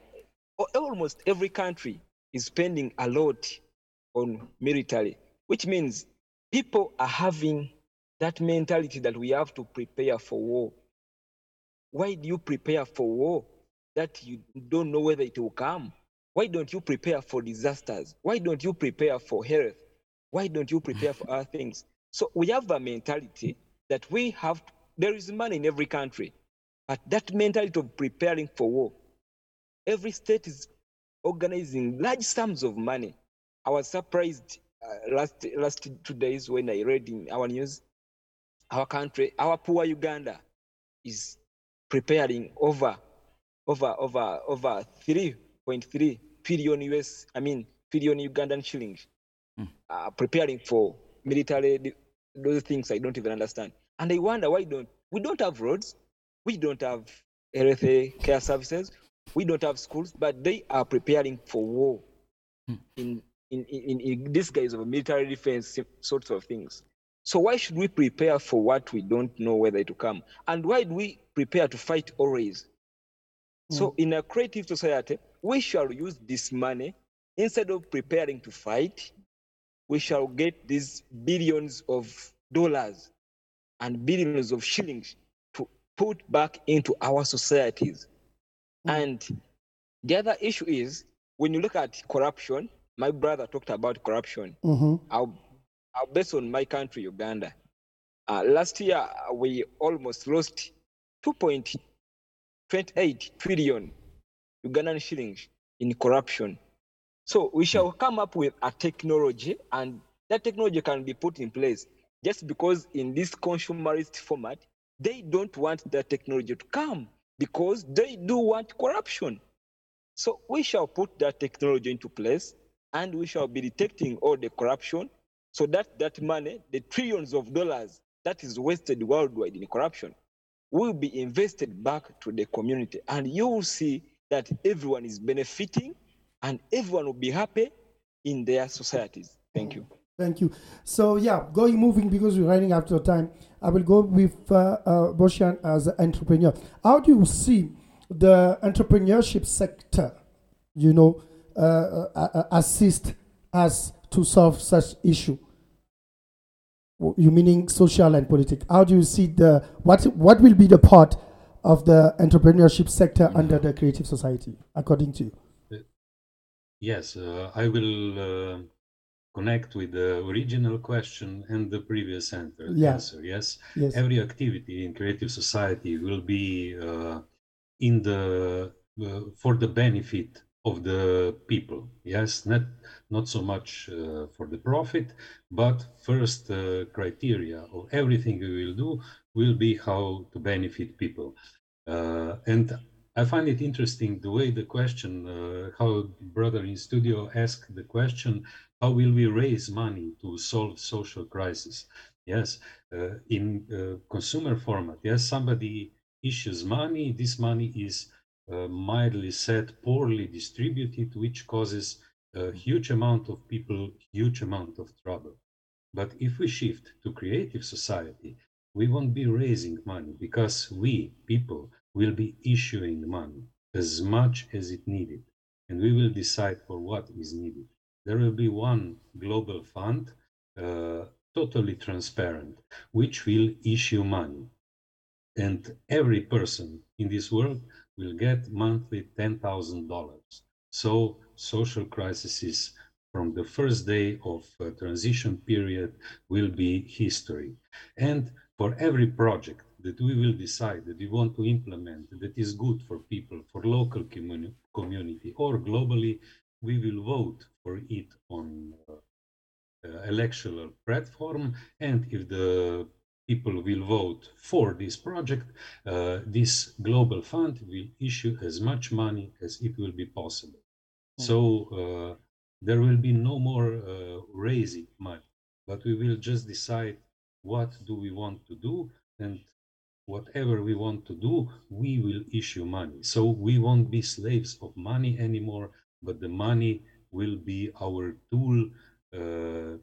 almost every country is spending a lot on military, which means people are having that mentality that we have to prepare for war. Why do you prepare for war that you don't know whether it will come? Why don't you prepare for disasters? Why don't you prepare for health? Why don't you prepare for other things? So we have a mentality that we have, there is money in every country, but that mentality of preparing for war, every state is organizing large sums of money. I was surprised uh, last last two days when I read in our news, our country, our poor Uganda, is preparing over over over over 3.3 billion US, I mean billion Ugandan shillings, Hmm. uh, preparing for military those things I don't even understand. And I wonder why don't we don't have roads, we don't have health care services, we don't have schools, but they are preparing for war hmm. in in, in, in disguise of military defense sorts of things. So why should we prepare for what we don't know whether it will come? And why do we prepare to fight always? So hmm. in a creative society, we shall use this money instead of preparing to fight. We shall get these billions of dollars and billions of shillings to put back into our societies. And the other issue is when you look at corruption, my brother talked about corruption. Mhm. I'll, I'll base on my country, Uganda. Uh, last year, uh, we almost lost 2.28 trillion Ugandan shillings in corruption. So we shall come up with a technology, and that technology can be put in place just because in this consumerist format, they don't want that technology to come because they do want corruption. So we shall put that technology into place and we shall be detecting all the corruption so that that money, the trillions of dollars that is wasted worldwide in corruption, will be invested back to the community. And you will see that everyone is benefiting and everyone will be happy in their societies. Thank you. Thank you. So yeah, going moving because we're running out of time. I will go with uh, uh, Boshan as an entrepreneur. How do you see the entrepreneurship sector? You know, uh, uh, uh, assist us to solve such issue. You meaning social and political? How do you see the what? What will be the part of the entrepreneurship sector under the creative society, according to you? Yes, uh, I will uh, connect with the original question and the previous answer. Yeah. answer. Yes. Yes. every activity in creative society will be uh, in the uh, for the benefit of the people. Yes, not not so much uh, for the profit, but first uh, criteria of everything we will do will be how to benefit people. Uh, and I find it interesting the way the question, uh, how brother in studio asked the question, how will we raise money to solve social crisis? Yes, uh, in uh, consumer format, yes, somebody issues money, this money is uh, mildly said poorly distributed, which causes a huge amount of people, huge amount of trouble. But if we shift to creative society, we won't be raising money because we, people, will be issuing money as much as it needed, and we will decide for what is needed. There will be one global fund, uh, totally transparent, which will issue money. And every person in this world will get monthly $10,000. So social crises from the first day of uh, transition period will be history. And for every project that we will decide that we want to implement that is good for people, for local communi community or globally, we will vote for it on uh, electoral platform. And if the people will vote for this project, uh, this global fund will issue as much money as it will be possible. Mm. So uh, there will be no more uh, raising money, but we will just decide what do we want to do and whatever we want to do, we will issue money. So we won't be slaves of money anymore, but the money will be our tool uh,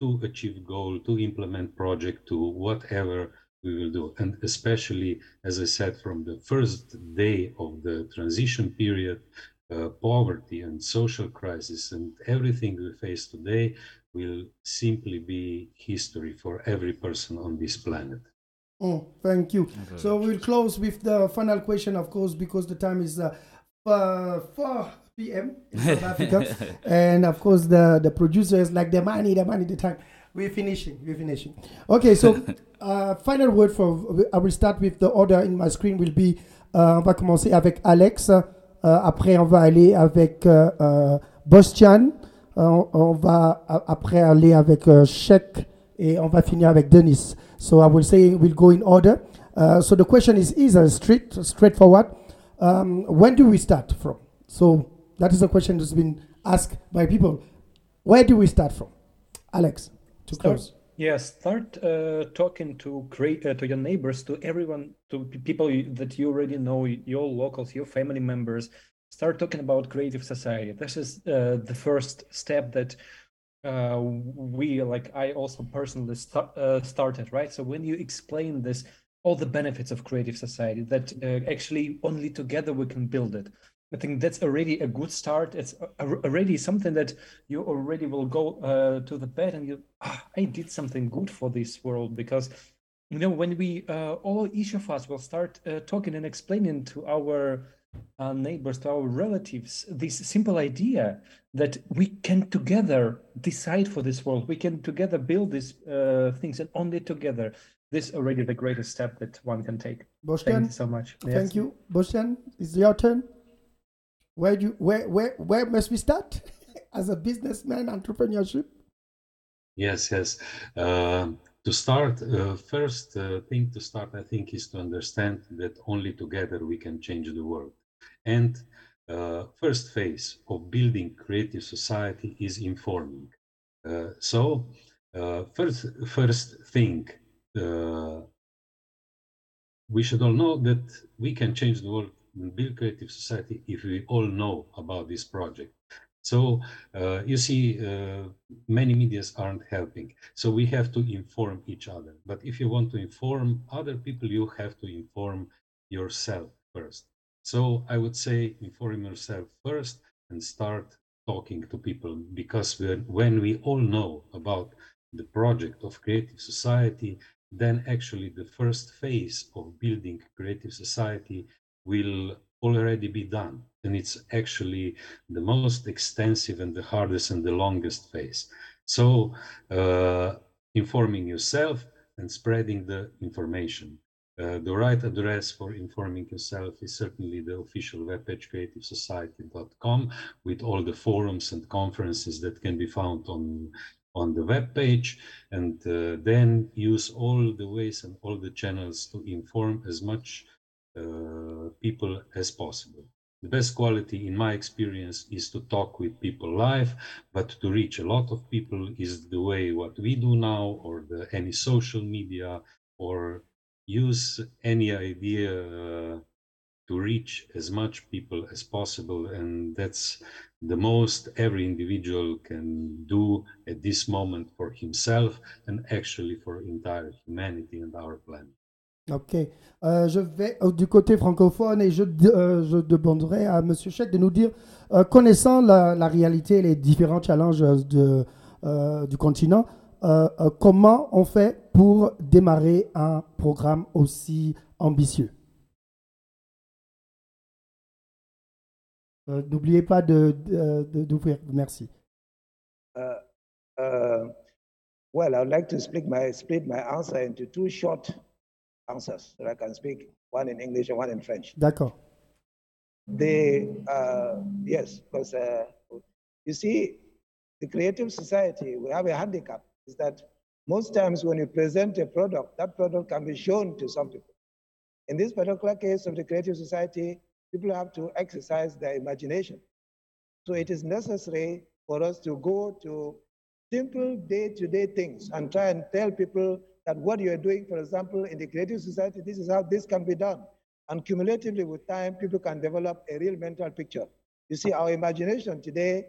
to achieve goal, to implement project, to whatever we will do. And especially, as I said, from the first day of the transition period, uh, poverty and social crisis and everything we face today will simply be history for every person on this planet. Oh, thank you. So we'll close with the final question, of course, because the time is uh, 4 p.m. in South Africa. and of course, the, the producers like the money, the money, the time. We're finishing, we're finishing. Okay, so uh, final word for, I will start with the order in my screen will be, uh, on va commencer avec Alex, uh, après on va aller avec uh, uh, Bostian, on, on, va après aller avec uh, Sheikh et on va finir avec Denis. So I will say we'll go in order. Uh, so the question is easy, straight, straightforward. Um, when do we start from? So that is a question that's been asked by people. Where do we start from? Alex, to start, close. Yeah, start uh, talking to create uh, to your neighbors, to everyone, to people that you already know, your locals, your family members. Start talking about creative society. This is uh, the first step that uh, we like i also personally start, uh, started right? So when you explain this all the benefits of creative society that uh, actually only together we can build it. I think that's already a good start. It's already something that you already will go uh, to the bed and you ah, i did something good for this world. Because you know when we uh, all each of us will start uh, talking and explaining to our our neighbors, to our relatives, this simple idea that we can together decide for this world. We can together build these uh, things, and only together. This already the greatest step that one can take. Bostian, thank you so much. Thank yes. you, Bostian. It's your turn. Where do you, where where where must we start as a businessman entrepreneurship? Yes, yes. Uh, to start, uh, first uh, thing to start, I think, is to understand that only together we can change the world. And uh, first phase of building creative society is informing. Uh, so uh, first, first thing, uh, we should all know that we can change the world and build creative society if we all know about this project. So uh, you see, uh, many medias aren't helping. So we have to inform each other. But if you want to inform other people, you have to inform yourself first. So I would say inform yourself first and start talking to people because when, we all know about the project of creative society, then actually the first phase of building creative society will already be done. And it's actually the most extensive and the hardest and the longest phase. So uh, informing yourself and spreading the information. Uh, the right address for informing yourself is certainly the official webpage creativesociety.com with all the forums and conferences that can be found on on the web page and uh, then use all the ways and all the channels to inform as much uh, people as possible. The best quality, in my experience, is to talk with people live, but to reach a lot of people is the way what we do now, or the, any social media, or use any idea to reach as much people as possible. And that's the most every individual can do at this moment for himself and actually for entire humanity and our planet. Ok. Euh, je vais euh, du côté francophone et je, euh, demanderai à M. Chek de nous dire, connaissant la, réalité et les différents challenges du continent, euh, comment on fait pour démarrer un programme aussi ambitieux N'oubliez pas d'ouvrir. Merci. Uh, uh, well, I would like to split my, split my answer into two short answers so I can speak one in English and one in French. D'accord. The uh, yes, because uh, you see, the creative society we have a handicap is that most times when you present a product, that product can be shown to some people. In this particular case of the creative society, people have to exercise their imagination. So it is necessary for us to go to simple day-to-day things and try and tell people that what you're doing, for example, in the creative society, this is how this can be done. And cumulatively with time, people can develop a real mental picture. You see, our imagination today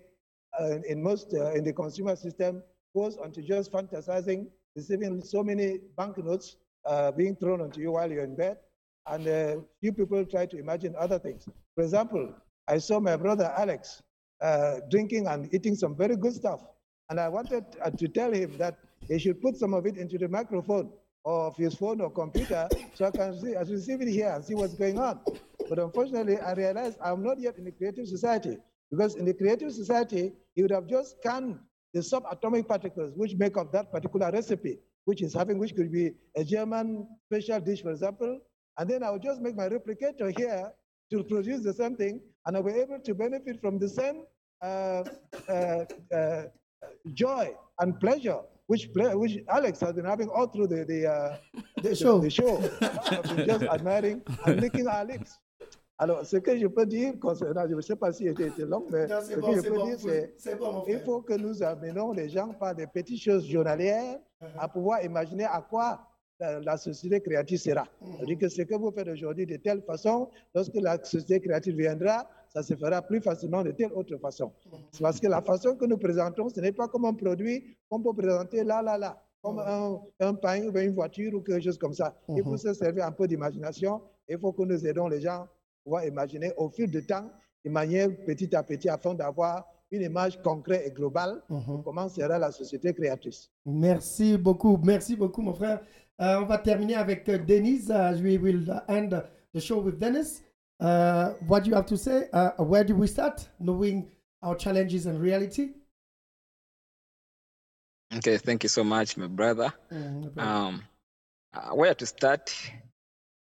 uh, in most, uh, in the consumer system goes onto just fantasizing, receiving so many banknotes uh, being thrown onto you while you're in bed. And uh, few people try to imagine other things. For example, I saw my brother Alex uh, drinking and eating some very good stuff. And I wanted uh, to tell him that he should put some of it into the microphone of his phone or computer so I can see, I receive it here and see what's going on. But unfortunately, I realized I'm not yet in the creative society because in the creative society, he would have just scanned the subatomic particles which make up that particular recipe, which is having, which could be a German special dish, for example. And then I would just make my replicator here to produce the same thing, and I'll be able to benefit from the same uh, uh, uh, joy and pleasure which play, which Alex has been having all through the the, uh, the show. The, the show. just admiring and licking our lips. Alors, ce que je peux dire concernant, je ne sais pas si c'était long, mais non, ce bon, que je peux bon, dire, c'est bon, il faut que nous amenons les gens par des petites choses journalières uh -huh. à pouvoir imaginer à quoi la, la société créative sera. Uh -huh. C'est-à-dire que ce que vous faites aujourd'hui de telle façon, lorsque la société créative viendra, ça se fera plus facilement de telle autre façon. C'est parce que la façon que nous présentons, ce n'est pas comme un produit qu'on peut présenter là, là, là, comme un, un pain ou une voiture ou quelque chose comme ça. Il faut se servir un peu d'imagination. Il faut que nous aidons les gens pouvoir imaginer au fil du temps, de manière petit à petit, afin d'avoir une image concrète et globale de comment sera la société créatrice. Merci beaucoup, merci beaucoup, mon frère. Euh, on va terminer avec euh, Denise. Uh, we will end the show with Dennis. Uh, what do you have to say? Uh, where do we start, knowing our challenges and reality? Okay, thank you so much, my brother. Mm, um, uh, where to start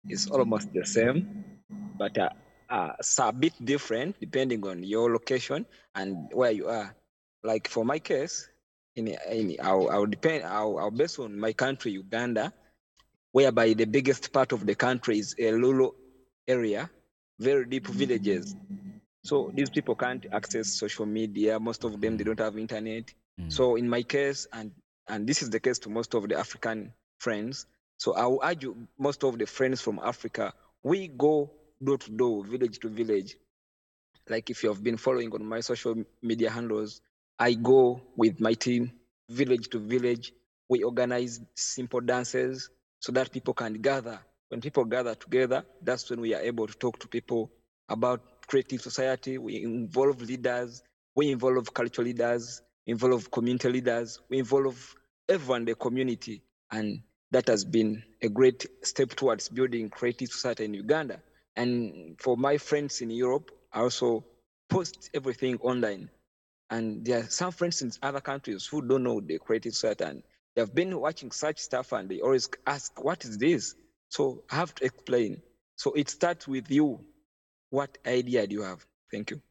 is almost the same, but uh, uh, it's a bit different depending on your location and where you are. Like for my case, in, in I'll, I'll depend. I'll, I'll base on my country, Uganda, whereby the biggest part of the country is a Lulu area very deep villages. So these people can't access social media. Most of them they don't have internet. Mm. So in my case, and and this is the case to most of the African friends. So I will urge you, most of the friends from Africa, we go door to door, village to village. Like if you have been following on my social media handles, I go with my team, village to village. We organize simple dances so that people can gather when people gather together, that's when we are able to talk to people about creative society. We involve leaders, we involve cultural leaders, involve community leaders, we involve everyone in the community. And that has been a great step towards building creative society in Uganda. And for my friends in Europe, I also post everything online. And there are some friends in other countries who don't know the creative society and they've been watching such stuff and they always ask, what is this? So I have to explain. So it starts with you. What idea do you have? Thank you.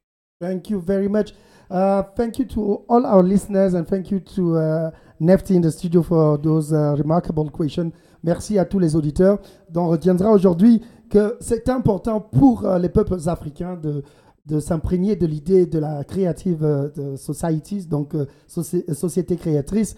Thank you very much. Uh, thank you to all our listeners and thank you to uh, Nefty in the studio for those uh, remarkable questions. Merci à tous les auditeurs. On retiendra aujourd'hui que c'est important pour euh, les peuples africains de, de s'imprégner de l'idée de la creative euh, de societies, donc euh, soci- société créatrice,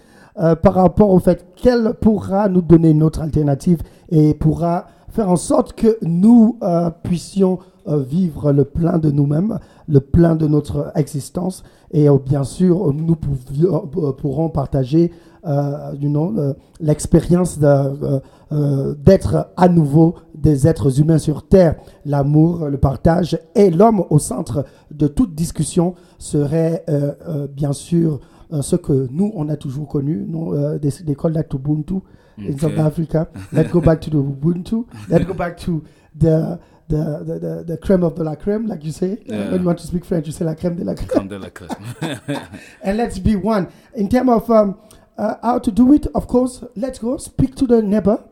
par rapport au fait qu'elle pourra nous donner une autre alternative et pourra faire en sorte que nous puissions vivre le plein de nous-mêmes, le plein de notre existence, et bien sûr, nous pourrons partager you know, euh, l'expérience euh, euh, d'être à nouveau des êtres humains sur Terre. L'amour, le partage et l'homme au centre de toute discussion serait euh, euh, bien sûr euh, ce que nous, on a toujours connu, nous, euh, des, des that Ubuntu in South. Africa. Let's go back to the Ubuntu. Let's go back to the the, the, the, the crème of de la crème, like you say. Yeah. when you want to speak French, you say la crème de la crème. Crème de la crème. and let's be one. In terms of um, uh, how to do it, of course, let's go speak to the neighbor.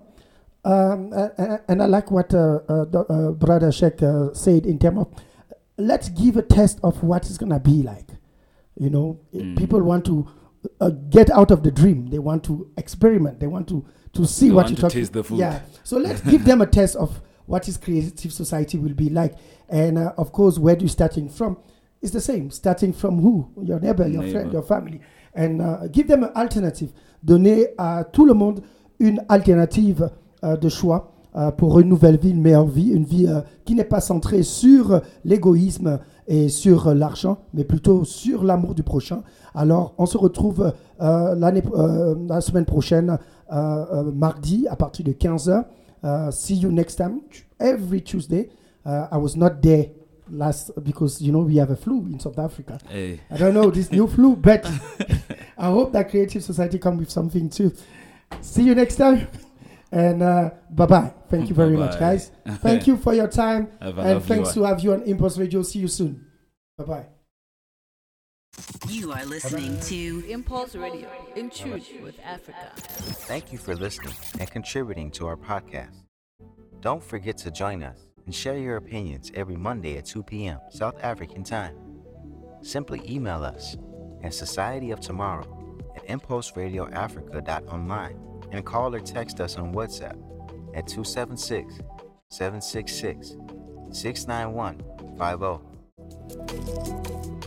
Um, uh, and I like what uh, uh, uh, Brother Sheikh uh, said in terms of let's give a test of what it's going to be like. You know, Mm. people want to uh, get out of the dream. They want to experiment. They want to, to see They what you talk taste the food. Yeah. So let's give them a test of what is creative society will be like. And uh, of course, where do you starting from? It's the same. Starting from who? Your neighbor, your friend, your family. And uh, give them an alternative. Donner à tout le monde une alternative euh, de choix euh, pour une nouvelle vie, une meilleure vie, une vie euh, qui n'est pas centrée sur l'égoïsme et sur l'argent, mais plutôt sur l'amour du prochain. Alors, on se retrouve la semaine prochaine, mardi, à partir de 15h. Uh, see you next time, every Tuesday. Uh, I was not there last because, you know, we have a flu in South Africa. Hey. I don't know this new flu, but I hope that Creative Society come with something too. See you next time. And uh, bye bye. Thank you very much, Bye-bye. guys. Thank you for your time. Have and thanks one. to have you on Impulse Radio. See you soon. Bye bye. You are listening to Impulse Radio, in tune with Africa. Thank you for listening and contributing to our podcast. Don't forget to join us and share your opinions every Monday at 2 p.m. South African time. Simply email us at Society of Tomorrow at impulseradioafrica.online and call or text us on WhatsApp at 276 766 69150.